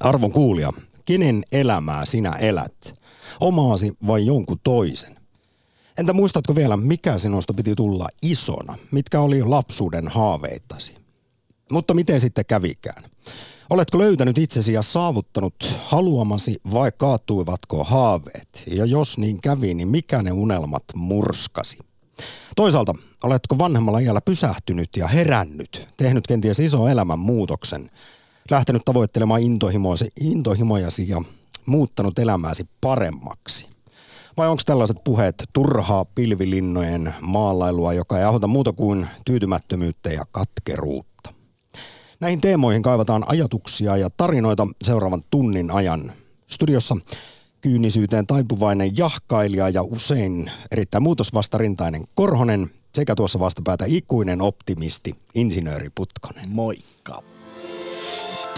Arvon kuulija, kenen elämää sinä elät? Omaasi vai jonkun toisen? Entä muistatko vielä, mikä sinusta piti tulla isona? Mitkä oli lapsuuden haaveittasi? Mutta miten sitten kävikään? Oletko löytänyt itsesi ja saavuttanut haluamasi vai kaattuivatko haaveet? Ja jos niin kävi, niin mikä ne unelmat murskasi? Toisaalta, oletko vanhemmalla iällä pysähtynyt ja herännyt, tehnyt kenties elämän muutoksen, lähtenyt tavoittelemaan intohimojasi ja muuttanut elämääsi paremmaksi? Vai onko tällaiset puheet turhaa pilvilinnojen maalailua, joka ei aiheuta muuta kuin tyytymättömyyttä ja katkeruutta? Näihin teemoihin kaivataan ajatuksia ja tarinoita seuraavan tunnin ajan. Studiossa kyynisyyteen taipuvainen jahkailija ja usein erittäin muutosvastarintainen Korhonen sekä tuossa vastapäätä ikuinen optimisti, insinööri Putkonen. Moikka.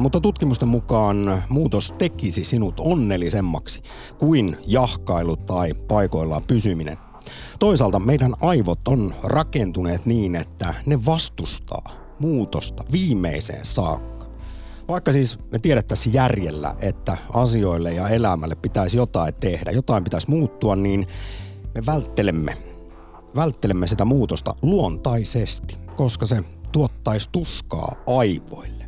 mutta tutkimusten mukaan muutos tekisi sinut onnellisemmaksi kuin jahkailu tai paikoillaan pysyminen. Toisaalta meidän aivot on rakentuneet niin, että ne vastustaa muutosta viimeiseen saakka. Vaikka siis me tiedettäisiin järjellä, että asioille ja elämälle pitäisi jotain tehdä, jotain pitäisi muuttua, niin me välttelemme, välttelemme sitä muutosta luontaisesti, koska se tuottaisi tuskaa aivoille.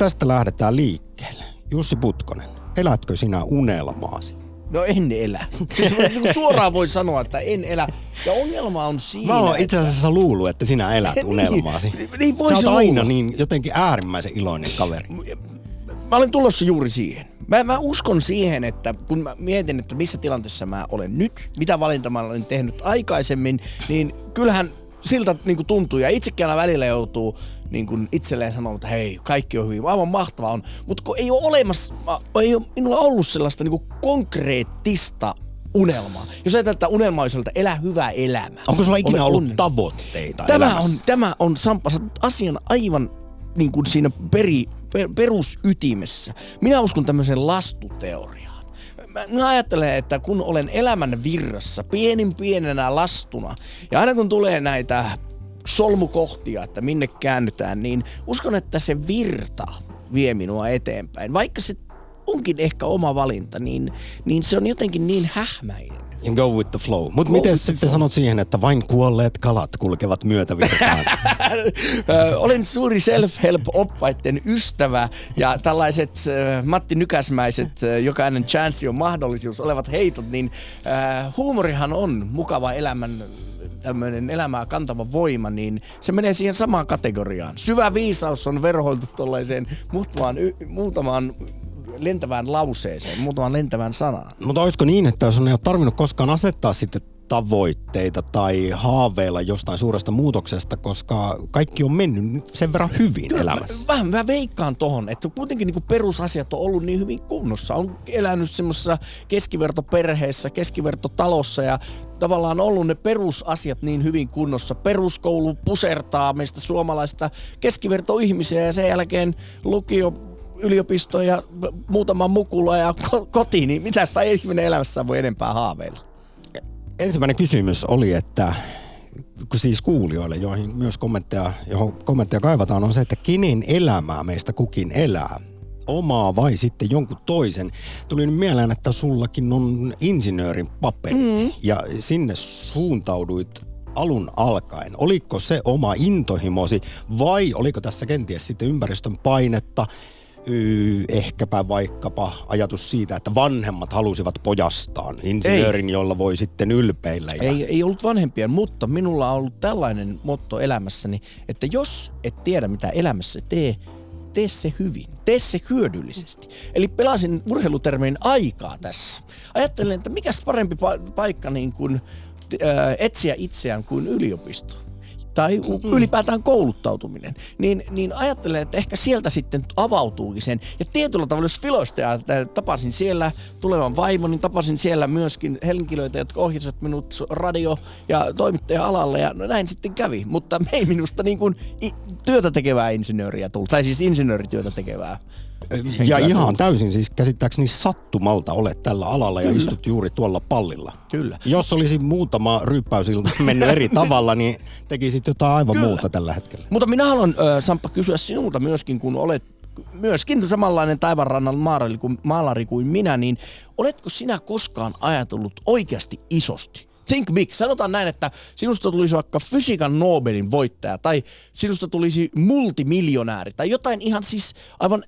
Tästä lähdetään liikkeelle. Jussi Putkonen, elätkö sinä unelmaasi? No en elä. Siis niin suoraan voi sanoa, että en elä. Ja ongelma on siinä. Mä oon itse asiassa luullut, että sinä elät niin, unelmaasi. Niin, niin Sä oot aina niin jotenkin äärimmäisen iloinen kaveri. Mä olen tulossa juuri siihen. Mä, mä uskon siihen, että kun mä mietin, että missä tilanteessa mä olen nyt, mitä valinta mä olen tehnyt aikaisemmin, niin kyllähän siltä niin kuin tuntuu. Ja itsekin aina välillä joutuu niin kuin itselleen sanomaan, että hei, kaikki on hyvin, aivan mahtavaa on. Mutta kun ei ole olemassa, ei ole minulla ollut sellaista niin kuin konkreettista unelmaa. Jos ajatellaan, että unelma olisi että elää hyvää elämää. Onko sulla ikinä ollut unelma. tavoitteita tämä elämässä? on, tämä on Sampa, asian aivan niin kuin siinä peri, per, perusytimessä. Minä uskon tämmöiseen lastuteoriaan mä ajattelen, että kun olen elämän virrassa, pienin pienenä lastuna, ja aina kun tulee näitä solmukohtia, että minne käännytään, niin uskon, että se virta vie minua eteenpäin. Vaikka se onkin ehkä oma valinta, niin, niin se on jotenkin niin hähmäinen. And go with the flow. Mutta miten sitten flow. sanot siihen, että vain kuolleet kalat kulkevat myötävirtaan? Olen suuri self-help-oppaiden ystävä ja tällaiset Matti Nykäsmäiset, jokainen chance on mahdollisuus, olevat heitot, niin huumorihan on mukava elämän tämmöinen elämää kantava voima, niin se menee siihen samaan kategoriaan. Syvä viisaus on verhoiltu tuollaiseen muutamaan, muutamaan lentävään lauseeseen, muutamaan lentävään sanaan. Mutta olisiko niin, että sun ei ole tarvinnut koskaan asettaa sitten tavoitteita tai haaveilla jostain suuresta muutoksesta, koska kaikki on mennyt sen verran hyvin Kyllä, elämässä. Mä, mä veikkaan tohon, että kuitenkin niin perusasiat on ollut niin hyvin kunnossa. On elänyt semmoisessa keskivertoperheessä, keskivertotalossa ja tavallaan ollut ne perusasiat niin hyvin kunnossa. Peruskoulu pusertaa meistä suomalaista keskivertoihmisiä ja sen jälkeen lukio yliopistoon ja muutama mukula ja kotiin, niin mitä sitä ihminen elämässä voi enempää haaveilla? Ensimmäinen kysymys oli, että siis kuulijoille, joihin myös kommentteja, johon kommentteja kaivataan, on se, että kenen elämää meistä kukin elää omaa vai sitten jonkun toisen. Tuli nyt mieleen, että sullakin on insinöörin paperi mm. ja sinne suuntauduit alun alkaen. Oliko se oma intohimosi vai oliko tässä kenties sitten ympäristön painetta, ehkäpä vaikkapa ajatus siitä, että vanhemmat halusivat pojastaan insinöörin, ei. jolla voi sitten ylpeillä. Ja... Ei, ei ollut vanhempia, mutta minulla on ollut tällainen motto elämässäni, että jos et tiedä mitä elämässä tee, tee se hyvin, tee se hyödyllisesti. Eli pelasin urheilutermein aikaa tässä. Ajattelen, että mikä parempi pa- paikka niin kuin, äh, etsiä itseään kuin yliopisto tai ylipäätään kouluttautuminen, niin, niin ajattelen, että ehkä sieltä sitten avautuukin sen. Ja tietyllä tavalla, jos filoista että tapasin siellä tulevan vaimon, niin tapasin siellä myöskin henkilöitä, jotka ohjasivat minut radio- ja toimittaja-alalle, ja no näin sitten kävi. Mutta me ei minusta niin kuin työtä tekevää insinööriä tullut, tai siis insinöörityötä tekevää ja ihan täysin siis käsittääkseni sattumalta olet tällä alalla Kyllä. ja istut juuri tuolla pallilla. Kyllä. Jos olisi muutama ryppäysilta mennyt eri tavalla, niin tekisit jotain aivan Kyllä. muuta tällä hetkellä. Mutta minä haluan, Samppa, kysyä sinulta myöskin, kun olet myöskin samanlainen taivanrannan maalari kuin, maalari kuin minä, niin oletko sinä koskaan ajatellut oikeasti isosti? Think big. Sanotaan näin, että sinusta tulisi vaikka fysiikan Nobelin voittaja tai sinusta tulisi multimiljonääri tai jotain ihan siis aivan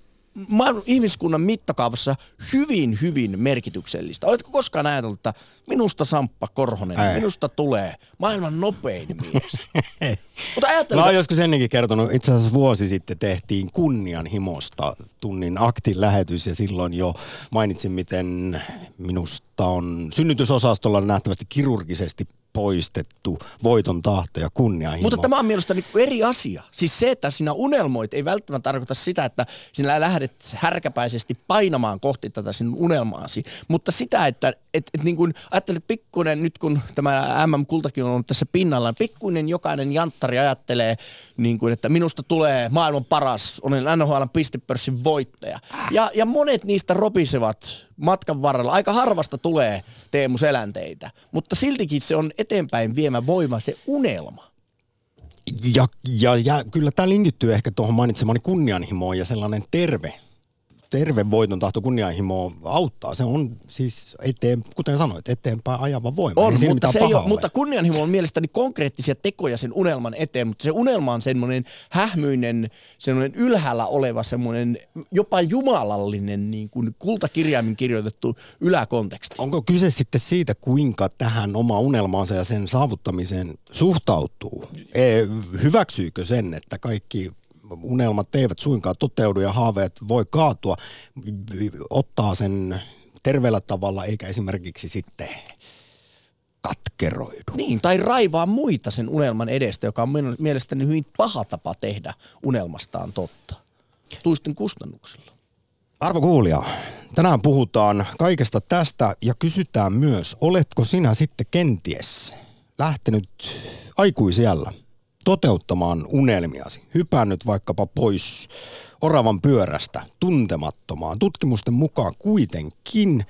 ihmiskunnan mittakaavassa hyvin, hyvin merkityksellistä. Oletko koskaan ajatellut, että minusta Samppa Korhonen, Ei. minusta tulee maailman nopein mies? Mutta ajattelen, Mä oon joskus ennenkin kertonut, itse asiassa vuosi sitten tehtiin kunnianhimosta tunnin aktin lähetys ja silloin jo mainitsin, miten minusta on synnytysosastolla nähtävästi kirurgisesti poistettu voiton tahto ja kunnianhimo. Mutta tämä on mielestäni eri asia. Siis se, että sinä unelmoit, ei välttämättä tarkoita sitä, että sinä lähdet härkäpäisesti painamaan kohti tätä sinun unelmaasi. Mutta sitä, että et, et niin kuin, ajattelet pikkuinen, nyt kun tämä MM-kultakin on tässä pinnalla, niin pikkuinen jokainen janttari ajattelee, niin kuin, että minusta tulee maailman paras, olen NHL pistepörssin voittaja. Ja, ja monet niistä ropisevat matkan varrella. Aika harvasta tulee Teemu Selänteitä, mutta siltikin se on eteenpäin viemä voima, se unelma. Ja, ja, ja kyllä tämä linkittyy ehkä tuohon mainitsemani kunnianhimoon ja sellainen terve terve voiton tahto kunnianhimo auttaa. Se on siis eteen, kuten sanoit, eteenpäin ajava voima. On, ei mutta, se ei ole, mutta kunnianhimo on mielestäni konkreettisia tekoja sen unelman eteen, mutta se unelma on semmoinen hähmyinen, semmoinen ylhäällä oleva, semmoinen jopa jumalallinen niin kuin kultakirjaimin kirjoitettu yläkonteksti. Onko kyse sitten siitä, kuinka tähän oma unelmaansa ja sen saavuttamiseen suhtautuu? E, hyväksyykö sen, että kaikki unelmat eivät suinkaan toteudu ja haaveet voi kaatua, ottaa sen terveellä tavalla eikä esimerkiksi sitten katkeroidu. Niin, tai raivaa muita sen unelman edestä, joka on mielestäni hyvin paha tapa tehdä unelmastaan totta. Tuisten kustannuksella. Arvo kuulija, tänään puhutaan kaikesta tästä ja kysytään myös, oletko sinä sitten kenties lähtenyt aikuisiellä toteuttamaan unelmiasi, hypännyt vaikkapa pois oravan pyörästä tuntemattomaan. Tutkimusten mukaan kuitenkin,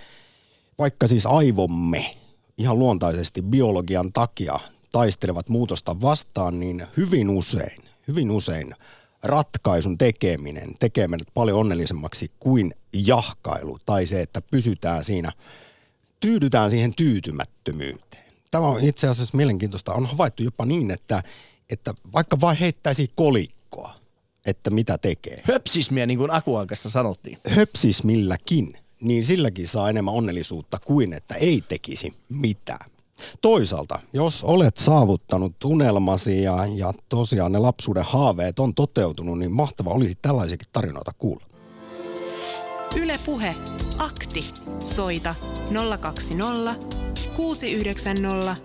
vaikka siis aivomme ihan luontaisesti biologian takia taistelevat muutosta vastaan, niin hyvin usein, hyvin usein ratkaisun tekeminen tekee meidät paljon onnellisemmaksi kuin jahkailu tai se, että pysytään siinä, tyydytään siihen tyytymättömyyteen. Tämä on itse asiassa mielenkiintoista. On havaittu jopa niin, että että vaikka vain heittäisi kolikkoa, että mitä tekee. Höpsismiä, niin kuin Akuankassa sanottiin. Höpsismilläkin, niin silläkin saa enemmän onnellisuutta kuin että ei tekisi mitään. Toisaalta, jos olet saavuttanut unelmasi ja, ja tosiaan ne lapsuuden haaveet on toteutunut, niin mahtava olisi tällaisiakin tarinoita kuulla. Ylepuhe akti. Soita 020 690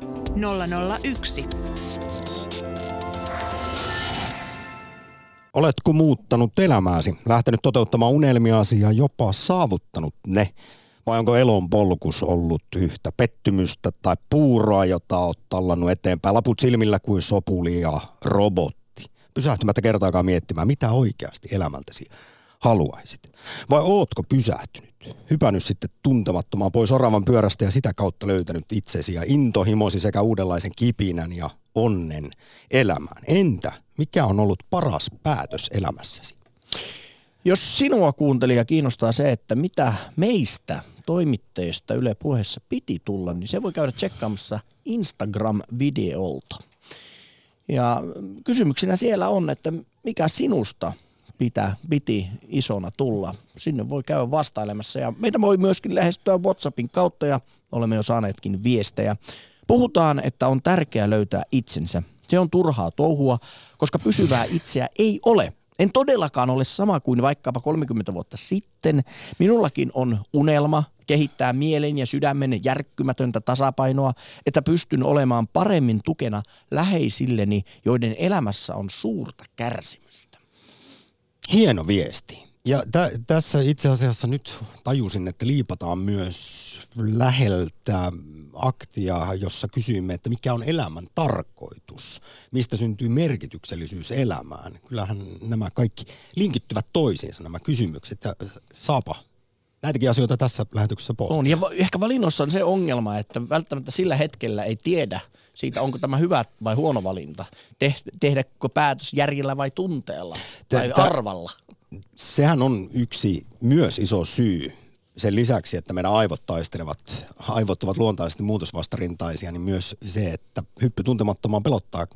001. Oletko muuttanut elämääsi, lähtenyt toteuttamaan unelmiasi ja jopa saavuttanut ne? Vai onko elon polkus ollut yhtä pettymystä tai puuroa, jota olet tallannut eteenpäin laput silmillä kuin sopuli ja robotti? Pysähtymättä kertaakaan miettimään, mitä oikeasti elämältäsi haluaisit. Vai ootko pysähtynyt? Hypännyt sitten tuntemattomaan pois oravan pyörästä ja sitä kautta löytänyt itsesi ja intohimosi sekä uudenlaisen kipinän ja onnen elämään. Entä mikä on ollut paras päätös elämässäsi? Jos sinua kuuntelija kiinnostaa se, että mitä meistä toimittajista Yle puheessa piti tulla, niin se voi käydä tsekkaamassa Instagram-videolta. Ja kysymyksenä siellä on, että mikä sinusta pitää, piti isona tulla. Sinne voi käydä vastailemassa ja meitä voi myöskin lähestyä WhatsAppin kautta ja olemme jo saaneetkin viestejä. Puhutaan, että on tärkeää löytää itsensä. Se on turhaa touhua, koska pysyvää itseä ei ole. En todellakaan ole sama kuin vaikkapa 30 vuotta sitten. Minullakin on unelma, kehittää mielen ja sydämen järkkymätöntä tasapainoa, että pystyn olemaan paremmin tukena läheisilleni, joiden elämässä on suurta kärsimystä. Hieno viesti. Ja tä, tässä itse asiassa nyt tajusin, että liipataan myös läheltä aktia, jossa kysyimme, että mikä on elämän tarkoitus, mistä syntyy merkityksellisyys elämään. Kyllähän nämä kaikki linkittyvät toisiinsa nämä kysymykset ja saapa näitäkin asioita tässä lähetyksessä pohtia. On, ja ehkä valinnossa on se ongelma, että välttämättä sillä hetkellä ei tiedä siitä, onko tämä hyvä vai huono valinta. tehdäkö päätös järjellä vai tunteella tai arvalla sehän on yksi myös iso syy sen lisäksi, että meidän aivot taistelevat, aivot ovat luontaisesti muutosvastarintaisia, niin myös se, että hyppy tuntemattomaan pelottaa,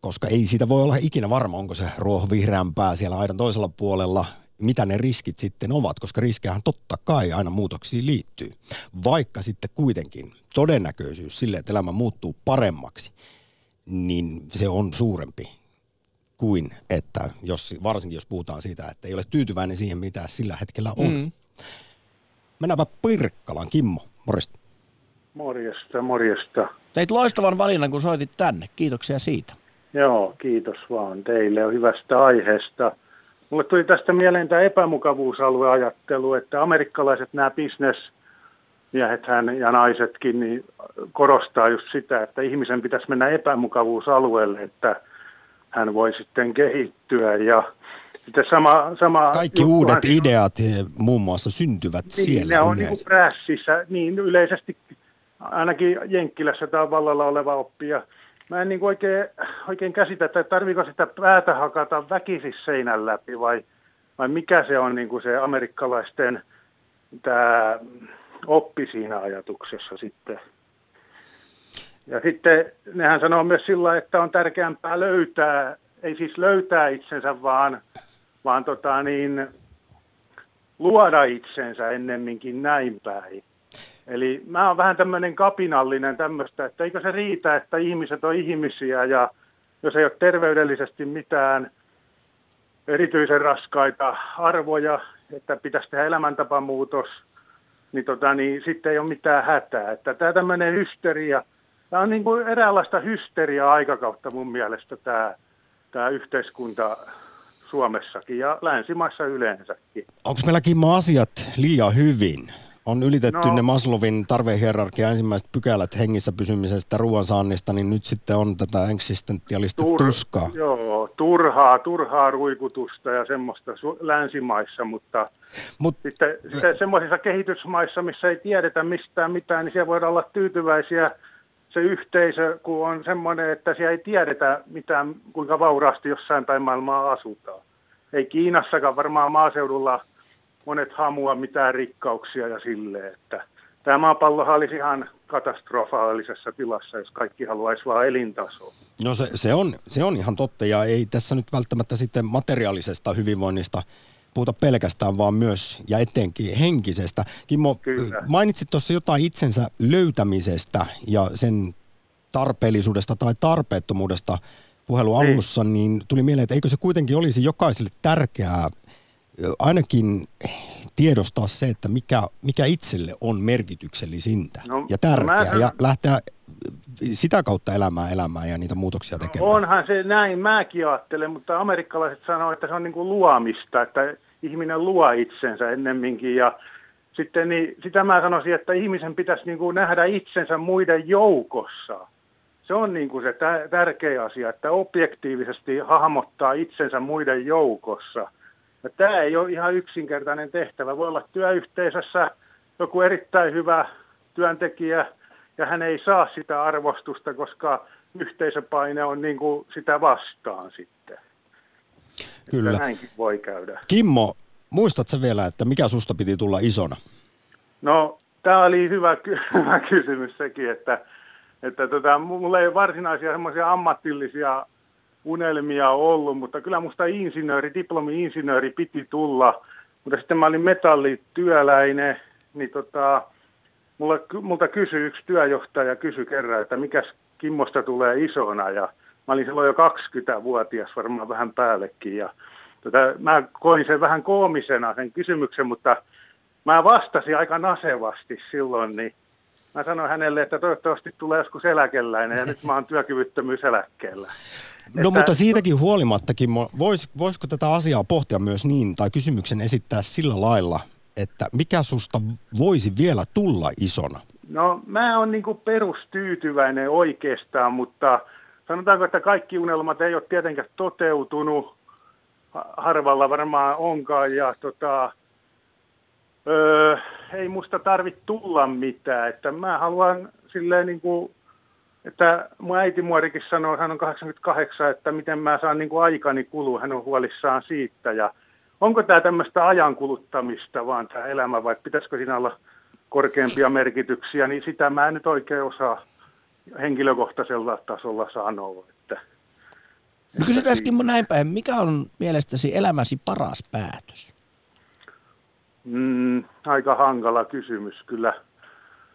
koska ei siitä voi olla ikinä varma, onko se ruohonvihreämpää siellä aidan toisella puolella, mitä ne riskit sitten ovat, koska riskejähän totta kai aina muutoksiin liittyy. Vaikka sitten kuitenkin todennäköisyys sille, että elämä muuttuu paremmaksi, niin se on suurempi kuin että jos, varsinkin jos puhutaan siitä, että ei ole tyytyväinen siihen, mitä sillä hetkellä on. Mm. Mennäänpä Pirkkalaan. Kimmo, morjesta. Morjesta, morjesta. Teit loistavan valinnan, kun soitit tänne. Kiitoksia siitä. Joo, kiitos vaan teille hyvästä aiheesta. Mulle tuli tästä mieleen tämä epämukavuusalueajattelu, että amerikkalaiset nämä bisnesmiehet ja naisetkin niin korostaa just sitä, että ihmisen pitäisi mennä epämukavuusalueelle, että hän voi sitten kehittyä ja sitten sama, sama Kaikki uudet ideat muun muassa syntyvät niin, siellä. Ne on niin prässissä, niin yleisesti ainakin Jenkkilässä tämä vallalla oleva oppija. Mä en niin oikein, oikein käsitä, että tarviko sitä päätä hakata väkisin seinän läpi vai, vai mikä se on niin kuin se amerikkalaisten tämä oppi siinä ajatuksessa sitten. Ja sitten nehän sanoo myös sillä, että on tärkeämpää löytää, ei siis löytää itsensä, vaan, vaan tota niin, luoda itsensä ennemminkin näin päin. Eli mä oon vähän tämmöinen kapinallinen tämmöistä, että eikö se riitä, että ihmiset on ihmisiä ja jos ei ole terveydellisesti mitään erityisen raskaita arvoja, että pitäisi tehdä elämäntapamuutos, niin, tota, niin sitten ei ole mitään hätää. Että tämä tämmöinen hysteria – Tämä on niin kuin eräänlaista hysteria-aikakautta mun mielestä tämä, tämä yhteiskunta Suomessakin ja länsimaissa yleensäkin. Onko meillä Kimmo asiat liian hyvin? On ylitetty no, ne Maslovin tarvehierarkia ensimmäiset pykälät hengissä pysymisestä, ruoansaannista, niin nyt sitten on tätä eksistentialista tur, tuskaa. Joo, turhaa, turhaa ruikutusta ja semmoista su- länsimaissa, mutta Mut, sitten, sitten semmoisissa kehitysmaissa, missä ei tiedetä mistään mitään, niin siellä voidaan olla tyytyväisiä – se yhteisö, kun on semmoinen, että siellä ei tiedetä mitään, kuinka vauraasti jossain päin maailmaa asutaan. Ei Kiinassakaan varmaan maaseudulla monet hamua mitään rikkauksia ja silleen, että tämä maapallohan olisi ihan katastrofaalisessa tilassa, jos kaikki haluaisi vaan elintasoa. No se, se, on, se on ihan totta ja ei tässä nyt välttämättä sitten materiaalisesta hyvinvoinnista puhuta pelkästään, vaan myös ja etenkin henkisestä. Kimmo, Kyllä. mainitsit tuossa jotain itsensä löytämisestä ja sen tarpeellisuudesta tai tarpeettomuudesta puhelun niin. alussa, niin tuli mieleen, että eikö se kuitenkin olisi jokaiselle tärkeää ainakin tiedostaa se, että mikä, mikä itselle on merkityksellisintä no, ja tärkeää mä... ja lähteä sitä kautta elämään elämään ja niitä muutoksia no tekemään. Onhan se näin, mäkin ajattelen, mutta amerikkalaiset sanoo, että se on niin kuin luomista, että ihminen luo itsensä ennemminkin ja sitten niin, sitä mä sanoisin, että ihmisen pitäisi niin kuin nähdä itsensä muiden joukossa. Se on niin kuin se tärkeä asia, että objektiivisesti hahmottaa itsensä muiden joukossa. Ja tämä ei ole ihan yksinkertainen tehtävä. Voi olla työyhteisössä joku erittäin hyvä työntekijä, ja hän ei saa sitä arvostusta, koska yhteisöpaine on niin kuin sitä vastaan sitten. Kyllä. Että näinkin voi käydä. Kimmo, muistatko vielä, että mikä susta piti tulla isona? No, tämä oli hyvä, hyvä kysymys sekin, että, että tota, mulla ei varsinaisia semmoisia ammatillisia unelmia ollut, mutta kyllä musta insinööri, diplomi-insinööri piti tulla, mutta sitten mä olin metallityöläinen, niin tota, mulla, multa kysyi yksi työjohtaja, kysyi kerran, että mikä Kimmosta tulee isona ja mä olin silloin jo 20-vuotias, varmaan vähän päällekin ja tota, mä koin sen vähän koomisena sen kysymyksen, mutta mä vastasin aika nasevasti silloin, niin mä sanoin hänelle, että toivottavasti tulee joskus eläkeläinen ja nyt mä oon työkyvyttömyyseläkkeellä. No että... mutta siitäkin huolimattakin, vois, voisiko tätä asiaa pohtia myös niin, tai kysymyksen esittää sillä lailla, että mikä susta voisi vielä tulla isona? No mä oon niin perustyytyväinen oikeastaan, mutta sanotaanko, että kaikki unelmat ei ole tietenkään toteutunut. Harvalla varmaan onkaan ja tota, öö, ei musta tarvitse tulla mitään. Että mä haluan silleen niin kuin, että mun äiti muorikin sanoo, hän on 88, että miten mä saan niin kuin aikani kulua, hän on huolissaan siitä. Ja onko tämä tämmöistä ajankuluttamista vaan tämä elämä vai pitäisikö siinä olla korkeampia merkityksiä, niin sitä mä en nyt oikein osaa henkilökohtaisella tasolla sanoa. Että, no kysytäänkin mun näin päin, mikä on mielestäsi elämäsi paras päätös? Mm, aika hankala kysymys kyllä.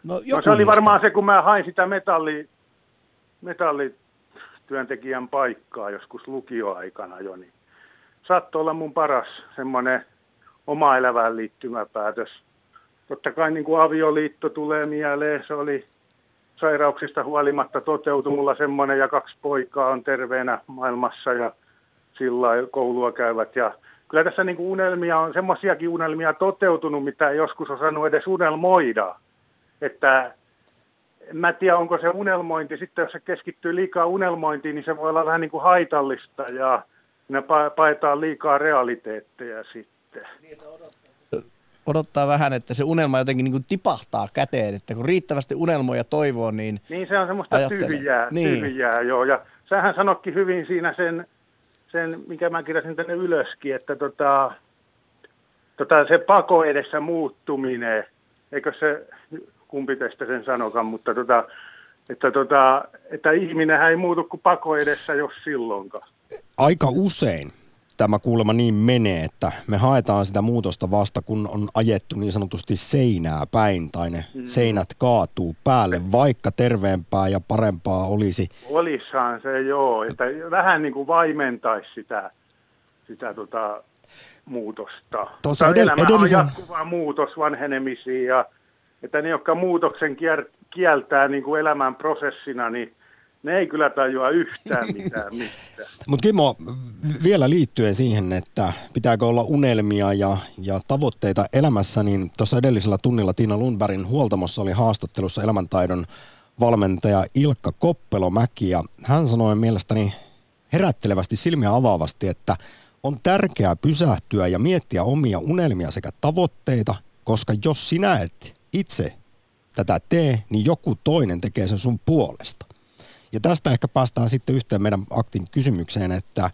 No, no se oli varmaan se, kun mä hain sitä metalli, metallityöntekijän paikkaa joskus lukioaikana jo, niin saattoi olla mun paras semmoinen oma elävään liittymäpäätös. Totta kai niin kuin avioliitto tulee mieleen, se oli sairauksista huolimatta toteutui mulla semmoinen ja kaksi poikaa on terveenä maailmassa ja sillä koulua käyvät ja kyllä tässä niin kuin unelmia on, semmoisiakin unelmia toteutunut, mitä ei joskus osannut edes unelmoida. Että en mä tiedä, onko se unelmointi, sitten jos se keskittyy liikaa unelmointiin, niin se voi olla vähän niin kuin haitallista ja ne paetaan liikaa realiteetteja sitten. Odottaa vähän, että se unelma jotenkin niin kuin tipahtaa käteen, että kun riittävästi unelmoja toivoo, niin Niin se on semmoista ajattelen. tyhjää, niin. tyhjää, joo. Ja sähän sanokki hyvin siinä sen, sen mikä mä kirjasin tänne ylöskin, että tota, tota se pako edessä muuttuminen, eikö se, kumpi teistä sen sanokan, mutta tota, että, tota, että ihminen ei muutu kuin pako edessä, jos silloinkaan. Aika usein tämä kuulemma niin menee, että me haetaan sitä muutosta vasta, kun on ajettu niin sanotusti seinää päin tai ne mm. seinät kaatuu päälle, vaikka terveempää ja parempaa olisi. Olissahan se joo, että vähän niin kuin vaimentaisi sitä, sitä tota, muutosta. Tuossa edell- edellisen... on jatkuva muutos vanhenemisiin ja että ne, jotka muutoksen kieltää niin kuin elämän prosessina, niin ne ei kyllä tajua yhtään mitään mistään. Mutta Kimmo, vielä liittyen siihen, että pitääkö olla unelmia ja, ja tavoitteita elämässä, niin tuossa edellisellä tunnilla Tiina Lundbergin huoltamossa oli haastattelussa elämäntaidon valmentaja Ilkka Koppelomäki ja hän sanoi mielestäni herättelevästi silmiä avaavasti, että on tärkeää pysähtyä ja miettiä omia unelmia sekä tavoitteita, koska jos sinä et itse tätä tee, niin joku toinen tekee sen sun puolesta. Ja tästä ehkä päästään sitten yhteen meidän aktin kysymykseen, että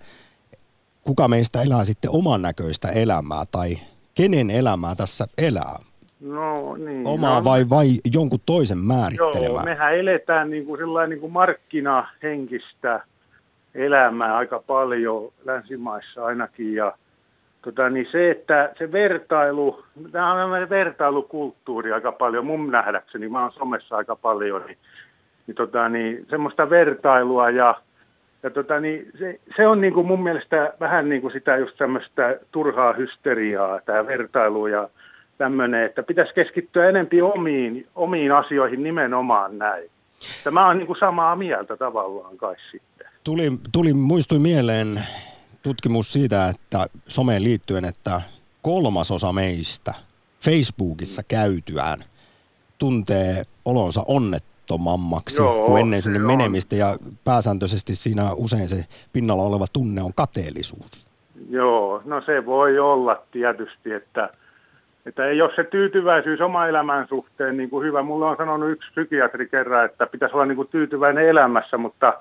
kuka meistä elää sitten oman näköistä elämää tai kenen elämää tässä elää? No niin. Omaa no, vai, vai jonkun toisen määrittelemää? Joo, mehän eletään niin kuin sellainen niin kuin markkinahenkistä elämää aika paljon länsimaissa ainakin ja tota, niin se, että se vertailu, tämä on vertailukulttuuri aika paljon mun nähdäkseni, mä oon somessa aika paljon, niin niin, tota, niin semmoista vertailua ja, ja tota, niin se, se, on niin kuin mun mielestä vähän niin kuin sitä just tämmöistä turhaa hysteriaa, tämä vertailu ja tämmöinen, että pitäisi keskittyä enempi omiin, omiin asioihin nimenomaan näin. Tämä on niin kuin samaa mieltä tavallaan kai sitten. Tuli, tuli muistui mieleen tutkimus siitä, että someen liittyen, että kolmasosa meistä Facebookissa käytyään tuntee olonsa onnet, levottomammaksi Joo, kuin ennen sinne menemistä ja pääsääntöisesti siinä usein se pinnalla oleva tunne on kateellisuus. Joo, no se voi olla tietysti, että, että ei ole se tyytyväisyys oma elämän suhteen niin kuin hyvä. Mulla on sanonut yksi psykiatri kerran, että pitäisi olla niin kuin tyytyväinen elämässä, mutta,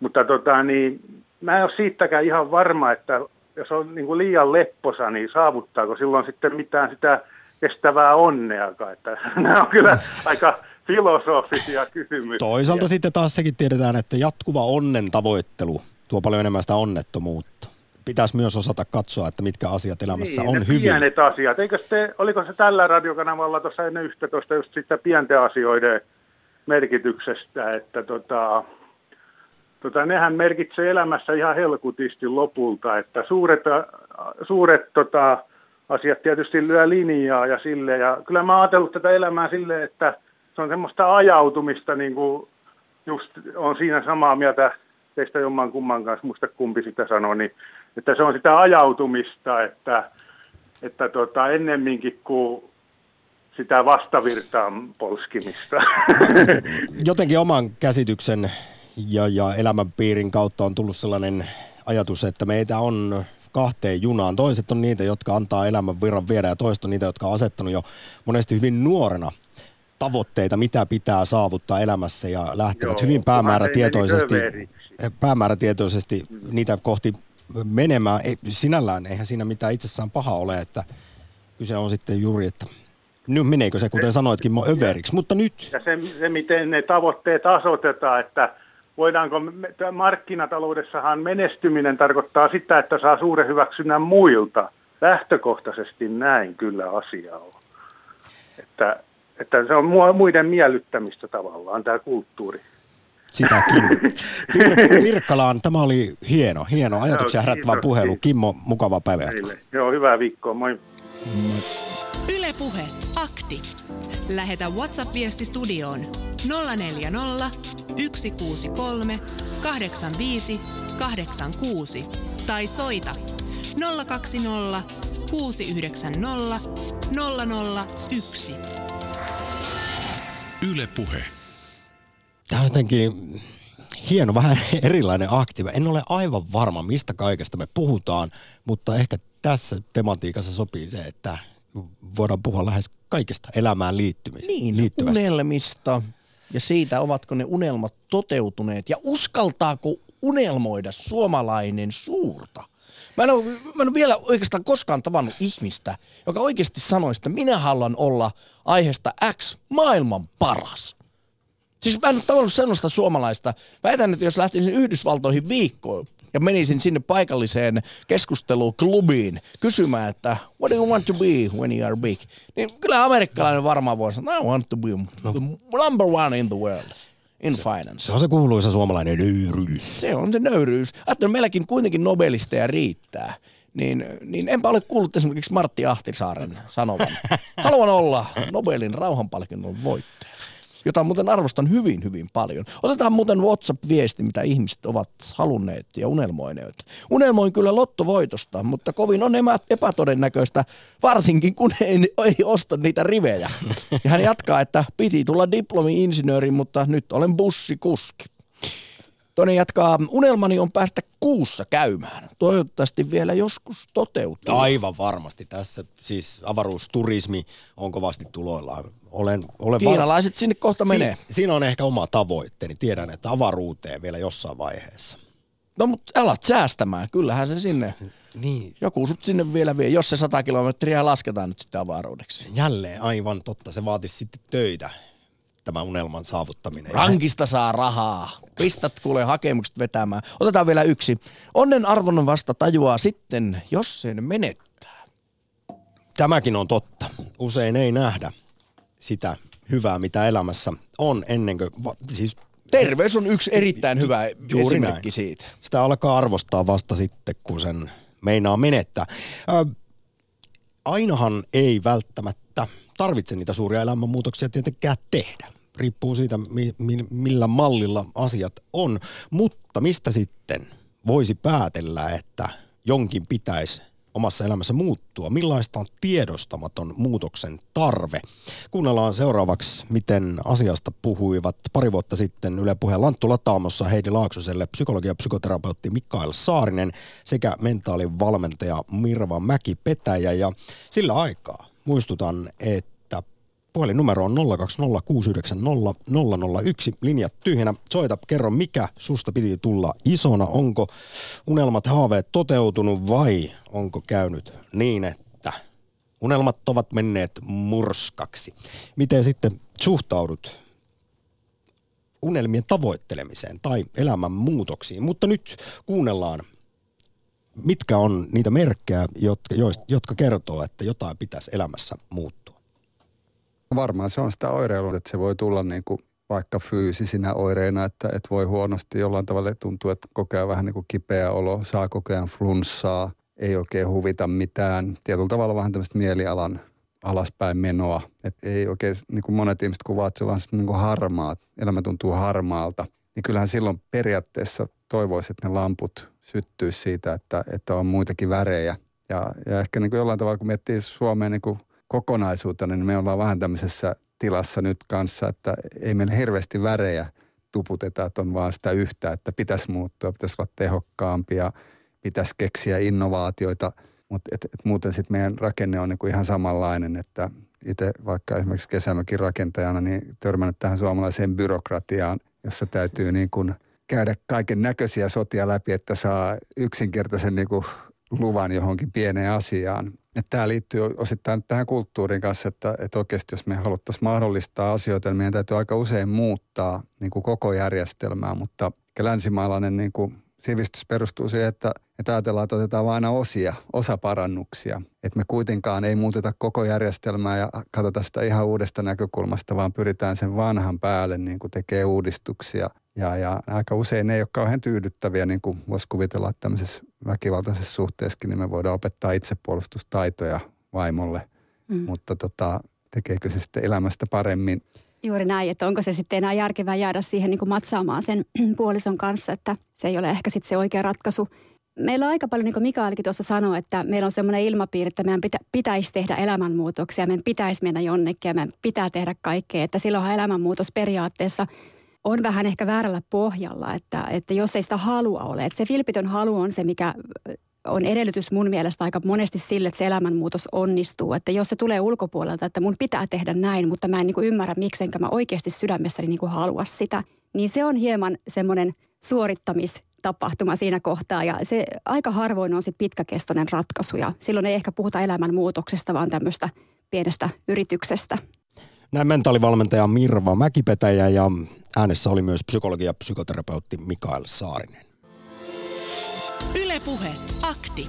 mutta tota, niin, mä en ole siitäkään ihan varma, että jos on niin kuin liian lepposa, niin saavuttaako silloin sitten mitään sitä kestävää onneakaan. Että nämä on kyllä aika filosofisia kysymyksiä. Toisaalta sitten taas sekin tiedetään, että jatkuva onnen tavoittelu tuo paljon enemmän sitä onnettomuutta. Pitäisi myös osata katsoa, että mitkä asiat elämässä niin, on hyvin. pienet asiat. Eikö te, oliko se tällä radiokanavalla tuossa ennen 11 just sitten pienten asioiden merkityksestä, että tota, tota, nehän merkitsee elämässä ihan helkutisti lopulta, että suuret, suuret tota, asiat tietysti lyö linjaa ja sille. Ja kyllä mä oon ajatellut tätä elämää sille, että se on semmoista ajautumista, niin kuin just on siinä samaa mieltä teistä jomman kumman kanssa, muista kumpi sitä sanoi, niin että se on sitä ajautumista, että, että tota, ennemminkin kuin sitä vastavirtaan polskimista. Jotenkin oman käsityksen ja, ja elämänpiirin kautta on tullut sellainen ajatus, että meitä on kahteen junaan. Toiset on niitä, jotka antaa elämän virran viedä ja toiset on niitä, jotka on asettanut jo monesti hyvin nuorena tavoitteita, mitä pitää saavuttaa elämässä ja lähtevät Joo, hyvin päämäärätietoisesti, päämäärätietoisesti niitä kohti menemään. Ei, sinällään eihän siinä mitään itsessään paha ole, että kyse on sitten juuri, että nyt meneekö se, kuten sanoitkin, överiksi, mutta nyt. Ja se, se, miten ne tavoitteet asetetaan, että voidaanko, markkinataloudessahan menestyminen tarkoittaa sitä, että saa suuren hyväksynnän muilta. Lähtökohtaisesti näin kyllä asia on. Että, että se on muiden miellyttämistä tavallaan tämä kulttuuri. Sitäkin. Pir- Pirkkalaan, tämä oli hieno, hieno ajatuksia herättävä puhelu. Kimmo, mukava päivä. Joo, hyvää viikkoa. Moi. Ylepuhe akti. Lähetä WhatsApp-viesti studioon 040 163 85 86 tai soita 020 690 001. Yle Puhe. Tämä on jotenkin hieno, vähän erilainen aktiivi. En ole aivan varma, mistä kaikesta me puhutaan, mutta ehkä tässä tematiikassa sopii se, että voidaan puhua lähes kaikesta elämään liittymistä. Niin, unelmista ja siitä, ovatko ne unelmat toteutuneet ja uskaltaako unelmoida suomalainen suurta. Mä en, ole, mä en ole vielä oikeastaan koskaan tavannut ihmistä, joka oikeasti sanoisi, että minä haluan olla aiheesta X maailman paras. Siis mä en ole tavannut sellaista suomalaista. Väitän, että jos lähtisin Yhdysvaltoihin viikkoon ja menisin sinne paikalliseen keskusteluklubiin kysymään, että what do you want to be when you are big? Niin kyllä amerikkalainen varmaan voi sanoa, I want to be number one in the world. In se, finance. Se on se kuuluisa suomalainen nöyryys. Se on se nöyryys. Ajattelen, meilläkin kuitenkin nobelisteja riittää niin, niin enpä ole kuullut esimerkiksi Martti Ahtisaaren sanovan. Haluan olla Nobelin rauhanpalkinnon voittaja jota muuten arvostan hyvin, hyvin paljon. Otetaan muuten WhatsApp-viesti, mitä ihmiset ovat halunneet ja unelmoineet. Unelmoin kyllä lottovoitosta, mutta kovin on epätodennäköistä, varsinkin kun ei, ei osta niitä rivejä. Ja hän jatkaa, että piti tulla diplomi-insinööri, mutta nyt olen bussikuski. Toinen jatkaa, unelmani on päästä kuussa käymään. Toivottavasti vielä joskus toteutuu. Aivan varmasti. Tässä siis avaruusturismi on kovasti tuloillaan. Olen, olen Kiinalaiset var... sinne kohta menee. Si- siinä on ehkä oma tavoitteeni. Tiedän, että avaruuteen vielä jossain vaiheessa. No mutta alat säästämään. Kyllähän se sinne. Niin. Joku sut sinne vielä vie, jos se 100 kilometriä lasketaan nyt sitten avaruudeksi. Jälleen aivan totta. Se vaatisi sitten töitä tämä unelman saavuttaminen. Rankista saa rahaa. Pistät kuule hakemukset vetämään. Otetaan vielä yksi. Onnen arvon vasta tajuaa sitten, jos sen menettää. Tämäkin on totta. Usein ei nähdä sitä hyvää, mitä elämässä on ennen kuin... Siis Terveys on yksi erittäin hyvä Juuri esimerkki näin. siitä. Sitä alkaa arvostaa vasta sitten, kun sen meinaa menettää. Ö, ainahan ei välttämättä tarvitse niitä suuria elämänmuutoksia tietenkään tehdä. Riippuu siitä, mi- mi- millä mallilla asiat on. Mutta mistä sitten voisi päätellä, että jonkin pitäisi omassa elämässä muuttua? Millaista on tiedostamaton muutoksen tarve? Kuunnellaan seuraavaksi, miten asiasta puhuivat pari vuotta sitten Yle Puheen Lanttu Lataamossa Heidi Laaksoselle psykologi- ja psykoterapeutti Mikael Saarinen sekä mentaalivalmentaja Mirva Mäki-Petäjä. Ja sillä aikaa muistutan, että Puhelinnumero on 020690001. Linjat tyhjänä. Soita, kerro mikä susta piti tulla isona. Onko unelmat, haaveet toteutunut vai onko käynyt niin, että unelmat ovat menneet murskaksi? Miten sitten suhtaudut unelmien tavoittelemiseen tai elämän muutoksiin? Mutta nyt kuunnellaan mitkä on niitä merkkejä, jotka, jotka kertoo, että jotain pitäisi elämässä muuttaa. Varmaan se on sitä oireilua, että se voi tulla niin kuin vaikka fyysisinä oireina, että, että voi huonosti jollain tavalla tuntua, että kokee vähän niin kuin kipeä olo, saa kokea flunssaa, ei oikein huvita mitään. Tietyllä tavalla vähän tämmöistä mielialan alaspäin menoa. Et ei oikein, niin kuin monet ihmiset kuvaavat, että se on niin kuin harmaa, elämä tuntuu harmaalta. Niin kyllähän silloin periaatteessa toivoisi, että ne lamput syttyisi siitä, että, että on muitakin värejä. Ja, ja ehkä niin kuin jollain tavalla, kun miettii Suomea niin kuin kokonaisuutena, niin me ollaan vähän tämmöisessä tilassa nyt kanssa, että ei meillä hirveästi värejä tuputeta, että on vaan sitä yhtä, että pitäisi muuttua, pitäisi olla tehokkaampia, pitäisi keksiä innovaatioita, mutta et, et muuten sitten meidän rakenne on niinku ihan samanlainen, että itse vaikka esimerkiksi kesämökin rakentajana niin törmännyt tähän suomalaiseen byrokratiaan, jossa täytyy niin kuin käydä kaiken näköisiä sotia läpi, että saa yksinkertaisen niin kuin luvan johonkin pieneen asiaan. Tämä liittyy osittain tähän kulttuuriin kanssa, että, että oikeasti jos me haluttaisiin mahdollistaa asioita, niin meidän täytyy aika usein muuttaa niin kuin koko järjestelmää, mutta länsimaalainen niin kuin sivistys perustuu siihen, että, että ajatellaan, että otetaan vain aina osia, osaparannuksia. Että me kuitenkaan ei muuteta koko järjestelmää ja katsota sitä ihan uudesta näkökulmasta, vaan pyritään sen vanhan päälle niin kuin tekee uudistuksia. Ja, ja aika usein ne ei ole kauhean tyydyttäviä, niin kuin voisi kuvitella, että tämmöisessä väkivaltaisessa suhteessakin, niin me voidaan opettaa itsepuolustustaitoja vaimolle. Mm. Mutta tota, tekeekö se sitten elämästä paremmin? Juuri näin, että onko se sitten enää järkevää jäädä siihen niin kuin matsaamaan sen puolison kanssa, että se ei ole ehkä sitten se oikea ratkaisu. Meillä on aika paljon, niin kuin Mikaelikin tuossa sanoi, että meillä on semmoinen ilmapiiri, että meidän pitä, pitäisi tehdä elämänmuutoksia, meidän pitäisi mennä jonnekin ja meidän pitää tehdä kaikkea. Että silloinhan elämänmuutos periaatteessa on vähän ehkä väärällä pohjalla, että, että jos ei sitä halua ole. Että se vilpitön halu on se, mikä on edellytys mun mielestä aika monesti sille, että se elämänmuutos onnistuu. Että jos se tulee ulkopuolelta, että mun pitää tehdä näin, mutta mä en niin kuin ymmärrä, miksenkä mä oikeasti sydämessäni niin kuin halua sitä, niin se on hieman semmoinen suorittamistapahtuma siinä kohtaa. Ja se aika harvoin on sitten pitkäkestoinen ratkaisu ja silloin ei ehkä puhuta elämänmuutoksesta, vaan tämmöistä pienestä yrityksestä. Näin mentaalivalmentaja Mirva Mäkipetäjä ja äänessä oli myös psykologi ja psykoterapeutti Mikael Saarinen. Ylepuhe akti.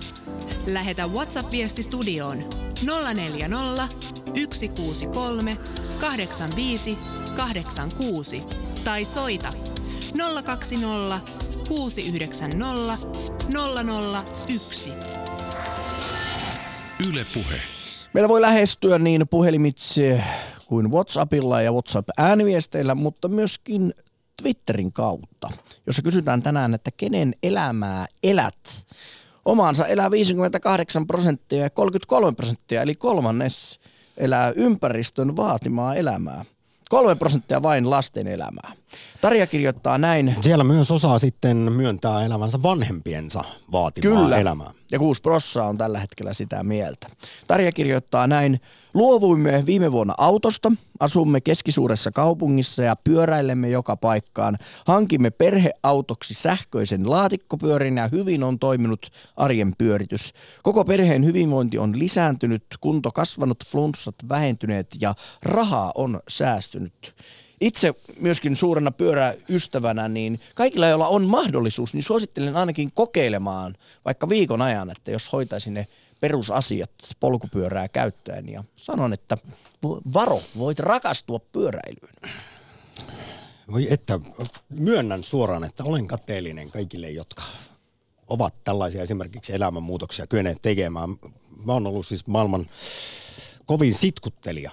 Lähetä WhatsApp-viesti studioon 040 163 85 86 tai soita 020 690 001. Ylepuhe. Meillä voi lähestyä niin puhelimitse kuin WhatsAppilla ja WhatsApp-ääniviesteillä, mutta myöskin Twitterin kautta, jossa kysytään tänään, että kenen elämää elät. Omaansa elää 58 prosenttia ja 33 prosenttia, eli kolmannes elää ympäristön vaatimaa elämää. Kolme prosenttia vain lasten elämää. Tarja kirjoittaa näin. Siellä myös osaa sitten myöntää elämänsä vanhempiensa vaatimaa Kyllä. elämää. Ja 6 prossaa on tällä hetkellä sitä mieltä. Tarja kirjoittaa näin. Luovuimme viime vuonna autosta, asumme keskisuuressa kaupungissa ja pyöräilemme joka paikkaan. Hankimme perheautoksi sähköisen laatikkopyörin ja hyvin on toiminut arjen pyöritys. Koko perheen hyvinvointi on lisääntynyt, kunto kasvanut, flunssat vähentyneet ja rahaa on säästynyt itse myöskin suurena pyöräystävänä, niin kaikilla, joilla on mahdollisuus, niin suosittelen ainakin kokeilemaan vaikka viikon ajan, että jos hoitaisi ne perusasiat polkupyörää käyttäen. Ja sanon, että varo, voit rakastua pyöräilyyn. Voi että, myönnän suoraan, että olen kateellinen kaikille, jotka ovat tällaisia esimerkiksi elämänmuutoksia kyenneet tekemään. Mä oon ollut siis maailman kovin sitkuttelija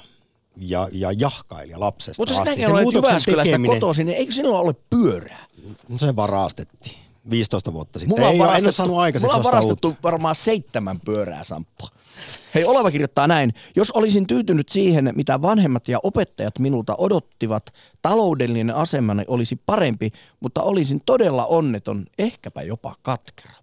ja, ja jahkailija lapsesta Mutta asti. sitäkin olet Jyväskylästä kotoisin, niin eikö sinulla ole pyörää? No se varastettiin 15 vuotta sitten. Mulla on, ei, varastettu, saanut aikaiseksi mulla on varastettu uutta. varmaan seitsemän pyörää, Samppa. Hei, Oleva kirjoittaa näin. Jos olisin tyytynyt siihen, mitä vanhemmat ja opettajat minulta odottivat, taloudellinen asemani olisi parempi, mutta olisin todella onneton, ehkäpä jopa katkera.